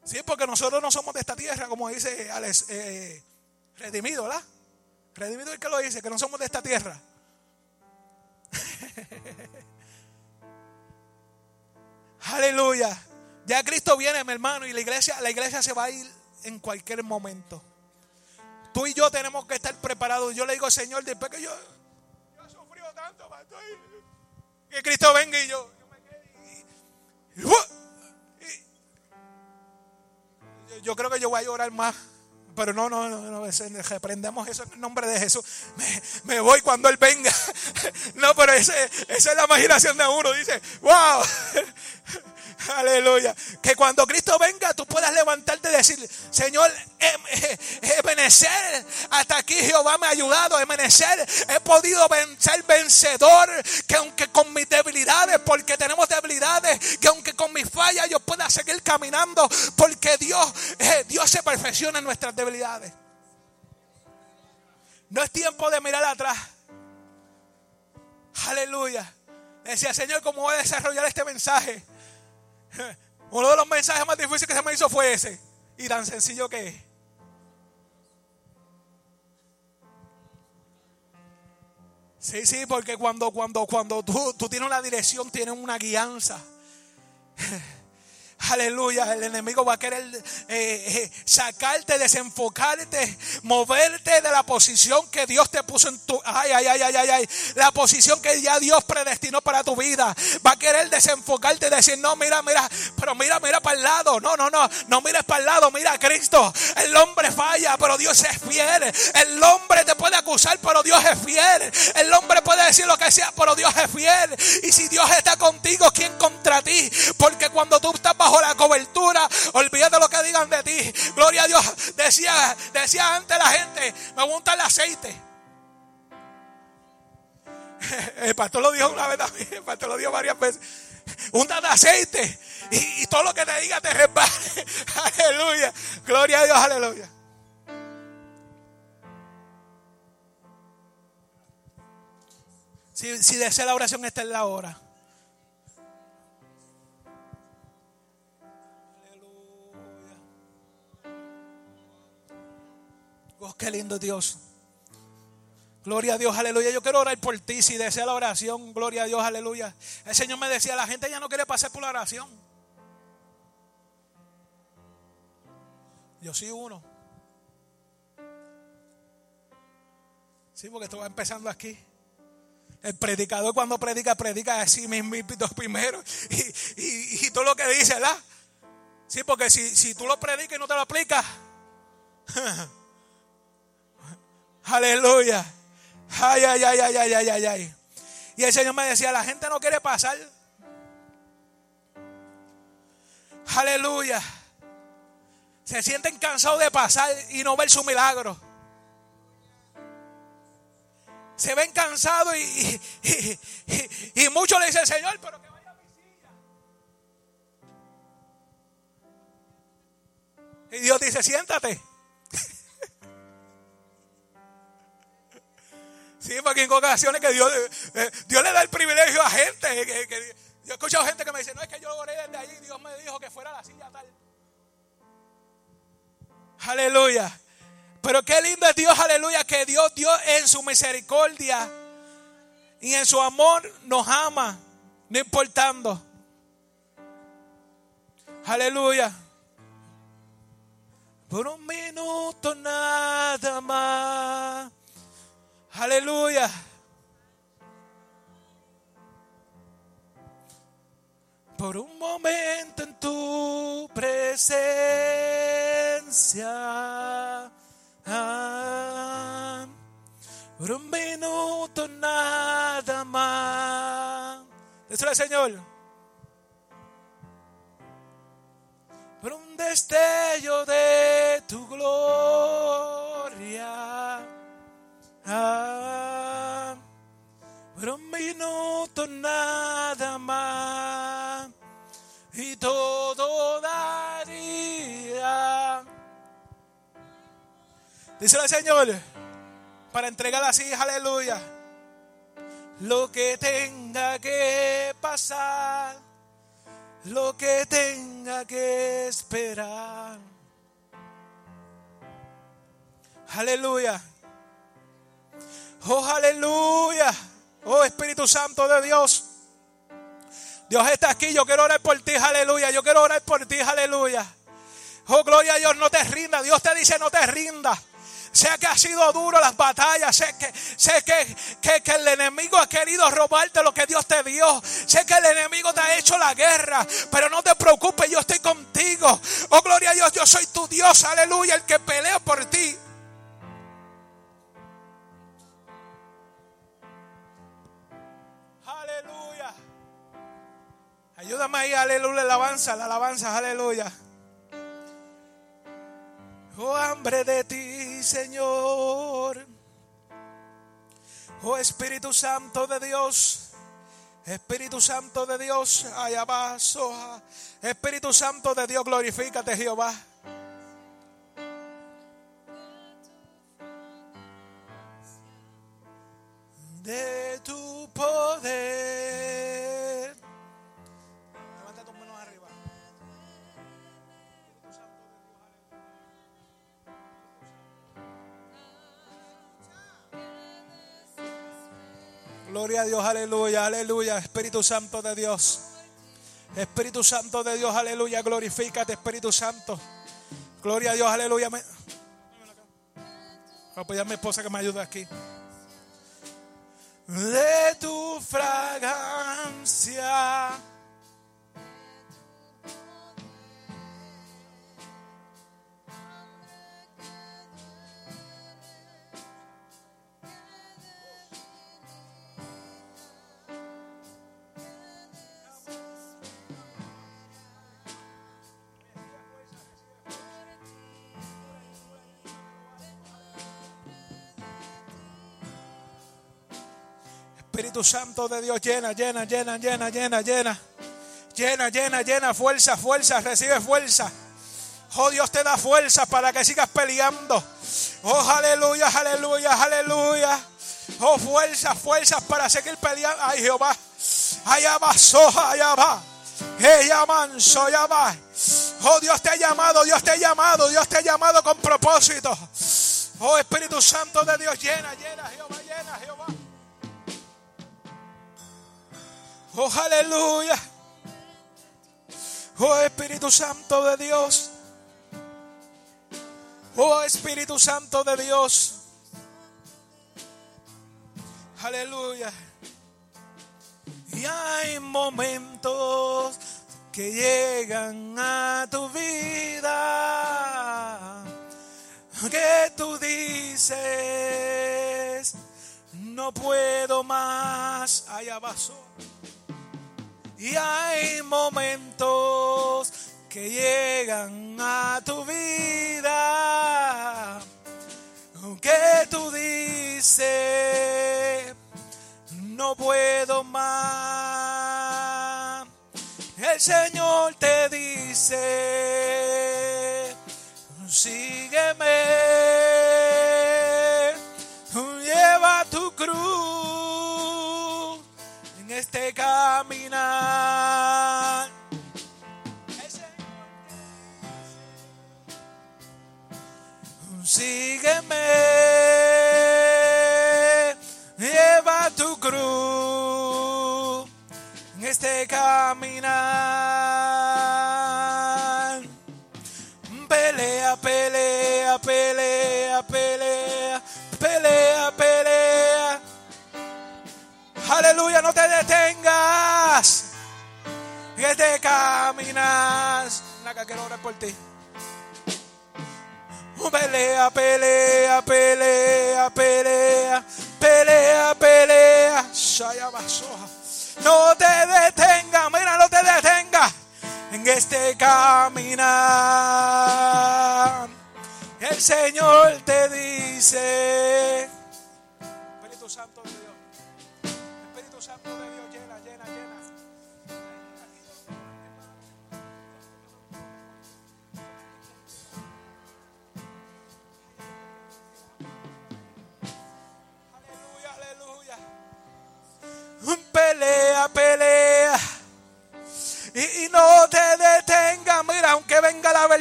Sí, porque nosotros no somos de esta tierra, como dice Alex, eh, redimido, ¿verdad? Redimido es que lo dice, que no somos de esta tierra. Aleluya. Ya Cristo viene, mi hermano, y la iglesia, la iglesia se va a ir en cualquier momento. Tú y yo tenemos que estar preparados. Yo le digo, Señor, después que yo, yo he sufrido tanto, que Cristo venga y yo, yo, creo que yo voy a llorar más. Pero no, no, no, no, reprendemos eso en el nombre de Jesús. Me, voy cuando Él venga. No, pero esa es la imaginación de uno. Dice, wow. Aleluya. Que cuando Cristo venga tú puedas levantarte y decir, Señor, Ebenecer, hasta aquí Jehová me ha ayudado. Ebenecer, he podido ser vencedor. Que aunque con mis debilidades, porque tenemos debilidades, que aunque con mis fallas yo pueda seguir caminando, porque Dios, eh, Dios se perfecciona en nuestras debilidades. No es tiempo de mirar atrás. Aleluya. Decía, Señor, ¿cómo voy a desarrollar este mensaje? Uno de los mensajes más difíciles que se me hizo fue ese. Y tan sencillo que es. Sí, sí, porque cuando, cuando, cuando tú, tú tienes una dirección, tienes una guianza. Aleluya, el enemigo va a querer eh, eh, sacarte, desenfocarte, moverte de la posición que Dios te puso en tu... Ay, ay, ay, ay, ay, ay. La posición que ya Dios predestinó para tu vida. Va a querer desenfocarte decir, no, mira, mira, pero mira, mira para el lado. No, no, no, no mires para el lado, mira a Cristo. El hombre falla, pero Dios es fiel. El hombre te puede acusar, pero Dios es fiel. El hombre puede decir lo que sea, pero Dios es fiel. Y si Dios está contigo, ¿quién contra ti? Porque cuando tú estás bajo la cobertura. Olvídate lo que digan de ti. Gloria a Dios. Decía, decía antes la gente, me gusta el aceite. El pastor lo dijo una vez también, el pastor lo dijo varias veces. Un de aceite y, todo lo que te diga te resbale. Aleluya. Gloria a Dios, aleluya. Si, si desea la oración, esta es la hora. Oh, qué lindo Dios. Gloria a Dios, aleluya. Yo quiero orar por ti. Si desea la oración, gloria a Dios, aleluya. El Señor me decía, la gente ya no quiere pasar por la oración. Yo soy uno. Sí, porque esto va empezando aquí. El predicador cuando predica, predica así mismo primero. Y, y, todo lo que dice, ¿verdad? Sí, porque si, si tú lo predicas y no te lo aplicas. Aleluya. Ay, ay, ay, ay, ay, ay, ay, Y el Señor me decía, la gente no quiere pasar. Aleluya. Se sienten cansados de pasar y no ver su milagro. Se ven cansados y, y, muchos le dicen, Señor, pero que vaya a mi silla. Y Dios dice, siéntate. Sí, porque en ocasiones que Dios, eh, Dios le da el privilegio a gente. Que, yo he escuchado gente que me dice, no es que yo oré desde allí, Dios me dijo que fuera la silla tal. Aleluya. Pero qué lindo es Dios, aleluya, que Dios, Dios en su misericordia y en su amor nos ama, no importando. Aleluya. Por un minuto nada más. Aleluya. Por un momento en tu presencia. Por un minuto nada más. Díselo al Señor. Díselo al Señor para entregar así, aleluya. Lo que tenga que pasar, lo que tenga que esperar. Aleluya. Oh, aleluya. Oh, Espíritu Santo de Dios. Dios está aquí. Yo quiero orar por ti, aleluya. Yo quiero orar por ti, aleluya. Oh, gloria a Dios, no te rinda. Dios te dice, no te rinda. Sé que ha sido duro las batallas. Sé que, sé que, que, el enemigo ha querido robarte lo que Dios te dio. Sé que el enemigo te ha hecho la guerra. Pero no te preocupes, yo estoy contigo. Oh, gloria a Dios, yo soy tu Dios. Aleluya, el que pelea por ti. Aleluya. Ayúdame ahí, aleluya, la alabanza, la alabanza, aleluya. Oh, hambre de ti, Señor. Oh, Espíritu Santo de Dios. Espíritu Santo de Dios, allá va, Espíritu Santo de Dios, glorifícate, Jehová. De tu poder. Gloria a Dios, aleluya, aleluya. Espíritu Santo de Dios. Espíritu Santo de Dios, aleluya. Glorifícate, Espíritu Santo. Gloria a Dios, aleluya. Voy a pedir a mi esposa que me ayude aquí. De tu fragancia Espíritu Santo de Dios, llena, llena, llena, llena, llena, llena. Llena, llena, llena, fuerza, fuerza, recibe fuerza. Oh Dios te da fuerza para que sigas peleando. Oh aleluya, aleluya, aleluya. Oh fuerza, fuerza para seguir peleando. Ay Jehová. Allá va, soja, allá va. Ella manso, allá va. Oh Dios te ha llamado, Dios te ha llamado, Dios te ha llamado con propósito. Oh Espíritu Santo de Dios, llena, llena, Jehová, Oh, aleluya. Oh, Espíritu Santo de Dios. Oh, Espíritu Santo de Dios. Aleluya. Y hay momentos que llegan a tu vida que tú dices, no puedo más. Allá abajo. Y hay momentos que llegan a tu vida que tú dices, no puedo más. El Señor te dice, sígueme, caminar. Sígueme, lleva tu cruz en este caminar. Pelea, pelea, pelea, pelea, pelea, pelea Aleluya, no te detengas. Que te caminas. Naca, quiero orar por ti. Pelea, pelea, pelea, pelea, pelea, pelea. No te detengas, mira, no te detengas en este caminar. El Señor te dice,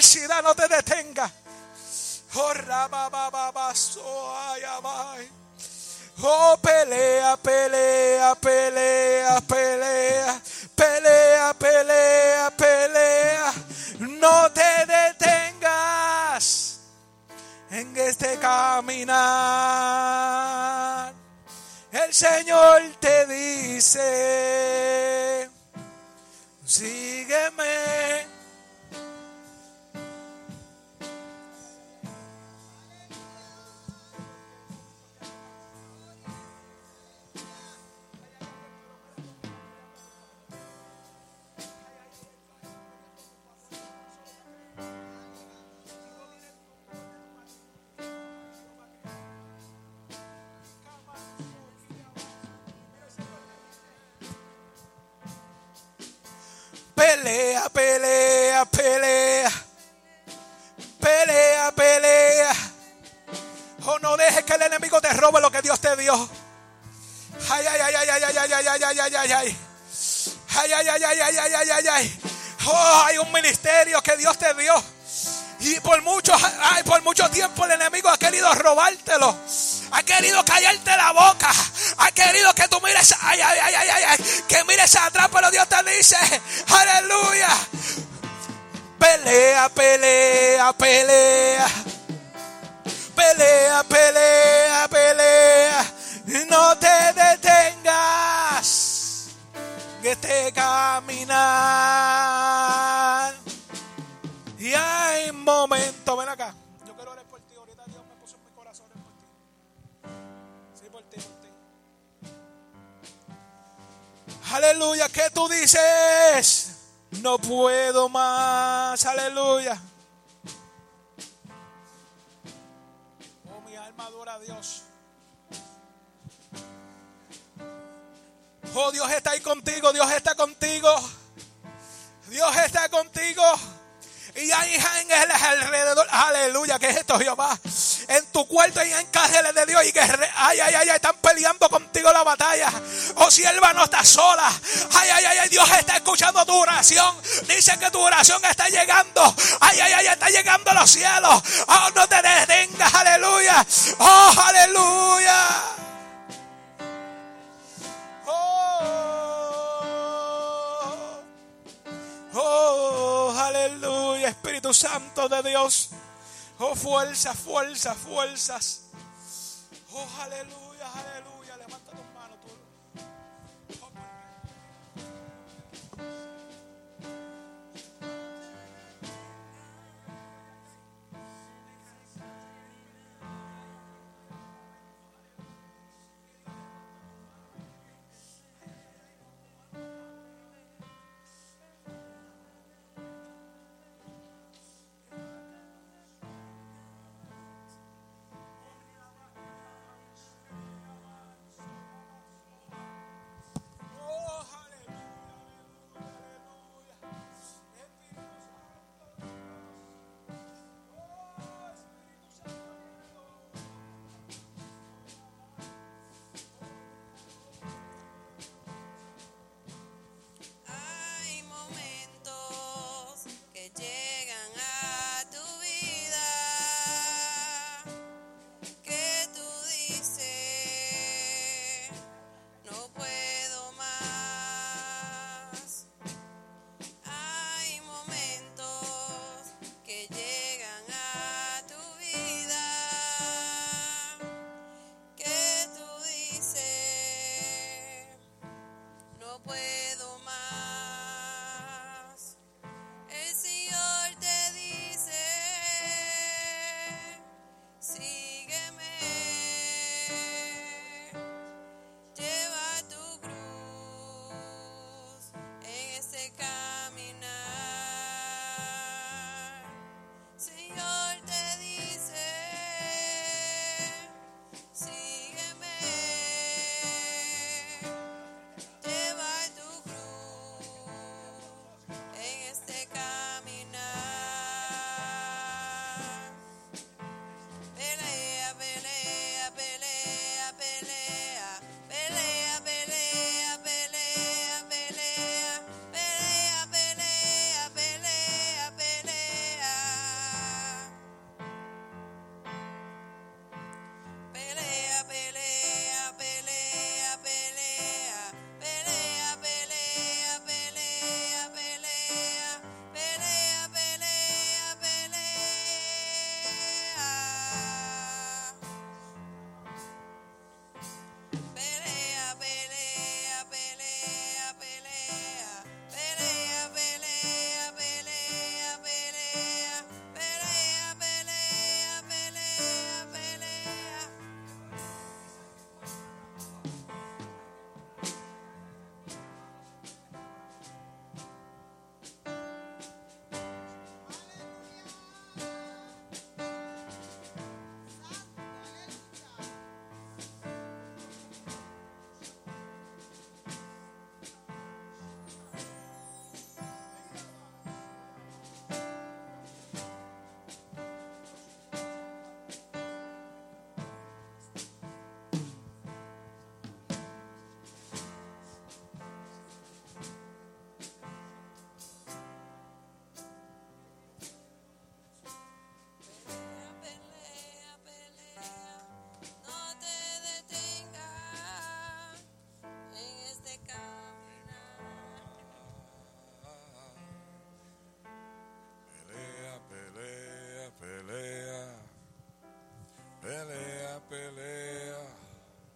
adversidad, no te. Es esto, Jehová? En tu cuarto hay ángeles de Dios. Y que ay, ay, ay, están peleando contigo la batalla. Oh, sierva, no estás sola. Ay, ay, ay, ay, Dios está escuchando tu oración. Dice que tu oración está llegando. Ay, ay, ay, está llegando a los cielos. Oh, no te detengas. Aleluya. Oh, aleluya. Oh. Oh, aleluya, Espíritu Santo de Dios. Oh, fuerzas, fuerzas, fuerzas. Oh, aleluya, aleluya.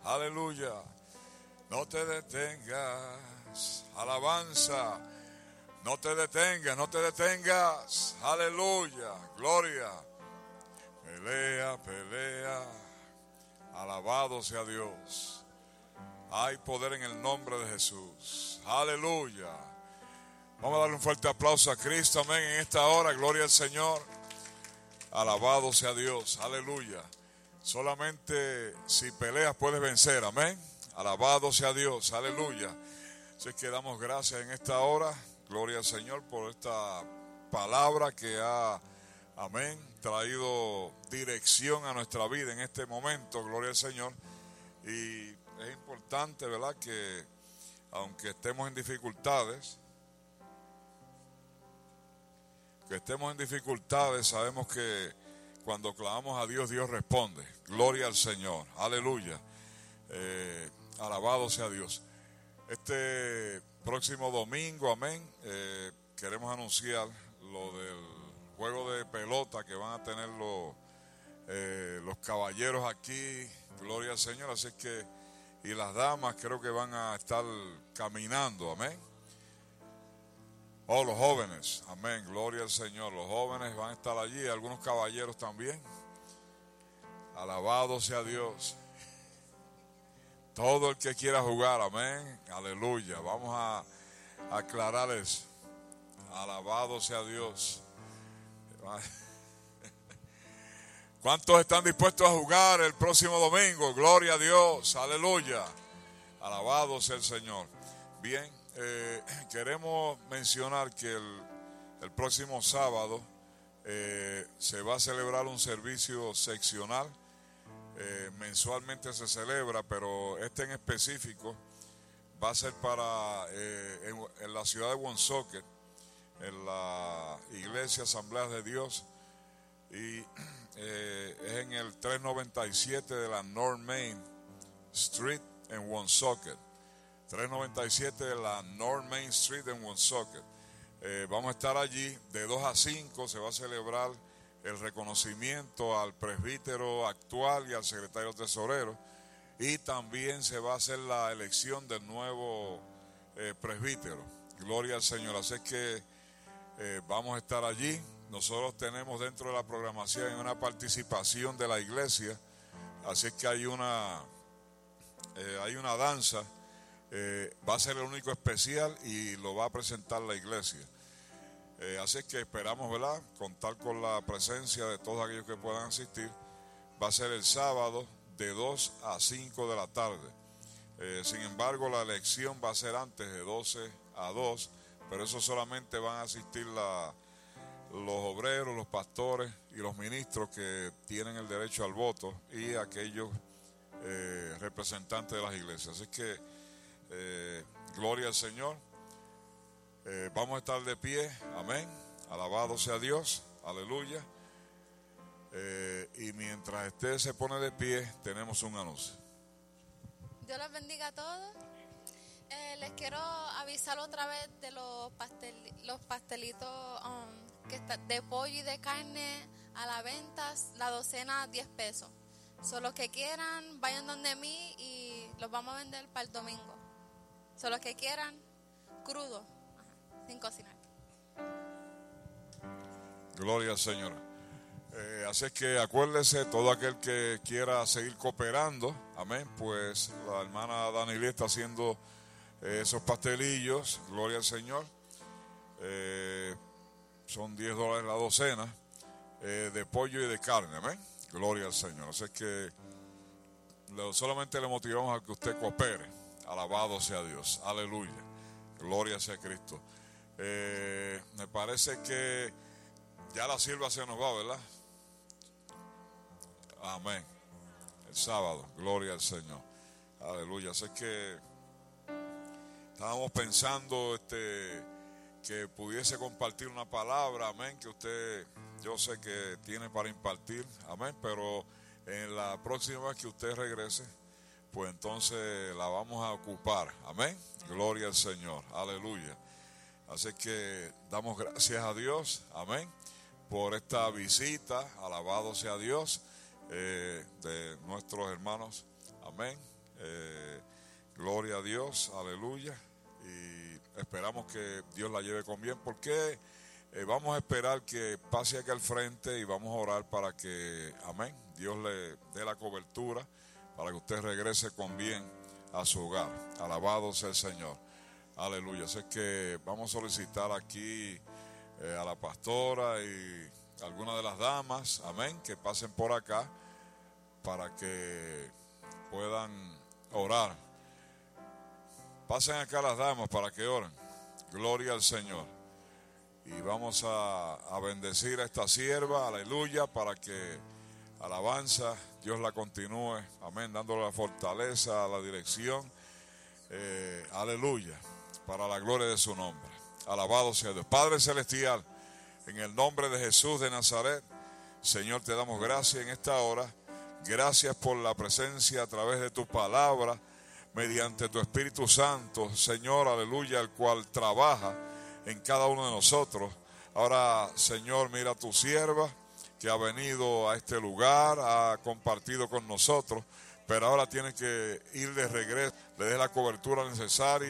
Aleluya. No te detengas. Alabanza. No te detengas, no te detengas. Aleluya. Gloria. Pelea, pelea. Alabado sea Dios. Hay poder en el nombre de Jesús. Aleluya. Vamos a darle un fuerte aplauso a Cristo, amén, en esta hora. Gloria al Señor. Alabado sea Dios. Aleluya. Solamente si peleas puedes vencer, amén. Alabado sea Dios. Aleluya. Así que damos gracias en esta hora. Gloria al Señor por esta palabra que ha, amén, traído dirección a nuestra vida en este momento. Gloria al Señor. Y es importante, ¿verdad? Que aunque estemos en dificultades, que estemos en dificultades, sabemos que cuando clamamos a Dios, Dios responde. Gloria al Señor. Aleluya. Eh, alabado sea Dios. Este próximo domingo, amén, eh, queremos anunciar lo del juego de pelota que van a tener los, eh, los caballeros aquí. Gloria al Señor. Así que, y las damas creo que van a estar caminando, amén. Oh, los jóvenes, amén, gloria al Señor. Los jóvenes van a estar allí, algunos caballeros también. Alabado sea Dios. Todo el que quiera jugar, amén, aleluya. Vamos a aclarar eso. Alabado sea Dios. ¿Cuántos están dispuestos a jugar el próximo domingo? Gloria a Dios, aleluya. Alabado sea el Señor. Bien, eh, queremos mencionar que el, próximo sábado eh, se va a celebrar un servicio seccional. Eh, mensualmente se celebra, pero este en específico va a ser para en, la ciudad de Woonsocket, en la iglesia Asamblea de Dios, y es en el 397 de la North Main Street en Woonsocket. 397 de la North Main Street en Woonsocket. Eh, vamos a estar allí de 2 a 5, se va a celebrar el reconocimiento al presbítero actual y al secretario tesorero y también se va a hacer la elección del nuevo eh, presbítero. Gloria al Señor. Así que eh, vamos a estar allí. Nosotros tenemos dentro de la programación una participación de la iglesia, así que hay una, hay una danza eh, va a ser el único especial y lo va a presentar la iglesia. Eh, así que esperamos, ¿verdad? Contar con la presencia de todos aquellos que puedan asistir. Va a ser el sábado de 2 a 5 de la tarde. Eh, sin embargo, la elección va a ser antes de 12 a 2, pero eso solamente van a asistir los obreros, los pastores y los ministros que tienen el derecho al voto y aquellos representantes de las iglesias. Así que eh, gloria al Señor. Eh, vamos a estar de pie. Amén. Alabado sea Dios. Aleluya. Eh, y mientras usted se pone de pie, tenemos un anuncio. Dios los bendiga a todos. les quiero avisar otra vez de los, los pastelitos um, que de pollo y de carne a la venta, la docena 10 pesos. Solo que quieran, vayan donde mí y los vamos a vender para el domingo. Son los que quieran crudo, sin cocinar. Gloria al Señor. Eh, así que acuérdese, todo aquel que quiera seguir cooperando, amén, pues la hermana Daniela está haciendo eh, esos pastelillos, gloria al Señor. Eh, son 10 dólares la docena de pollo y de carne, amén. Gloria al Señor. Así que solamente le motivamos a que usted coopere. Alabado sea Dios. Aleluya. Gloria sea Cristo. Eh, me parece que ya la sirva se nos va, ¿verdad? Amén. El sábado. Gloria al Señor. Aleluya. Sé que estábamos pensando este que pudiese compartir una palabra, amén, que usted yo sé que tiene para impartir, amén, pero en la próxima vez que usted regrese, pues entonces la vamos a ocupar. Amén. Gloria al Señor. Aleluya. Así que damos gracias a Dios. Amén. Por esta visita. Alabado sea Dios. eh, de nuestros hermanos. Amén. Eh, gloria a Dios, aleluya. Y esperamos que Dios la lleve con bien. porque eh, vamos a esperar que pase aquí al frente y vamos a orar para que, amén, Dios le dé la cobertura para que usted regrese con bien a su hogar. Alabado sea el Señor. Aleluya. Así que vamos a solicitar aquí a la pastora y algunas de las damas, amén, que pasen por acá para que puedan orar. Pasen acá las damas para que oren. Gloria al Señor. Y vamos a bendecir a esta sierva, aleluya, para que alabanza, Dios la continúe, amén, dándole la fortaleza, la dirección, eh, aleluya, para la gloria de su nombre. Alabado sea Dios. Padre Celestial. En el nombre de Jesús de Nazaret, Señor, te damos gracias en esta hora. Gracias por la presencia a través de tu palabra, mediante tu Espíritu Santo, Señor, aleluya, el cual trabaja en cada uno de nosotros. Ahora, Señor, mira a tu sierva que ha venido a este lugar, ha compartido con nosotros, pero ahora tiene que ir de regreso, le dé la cobertura necesaria.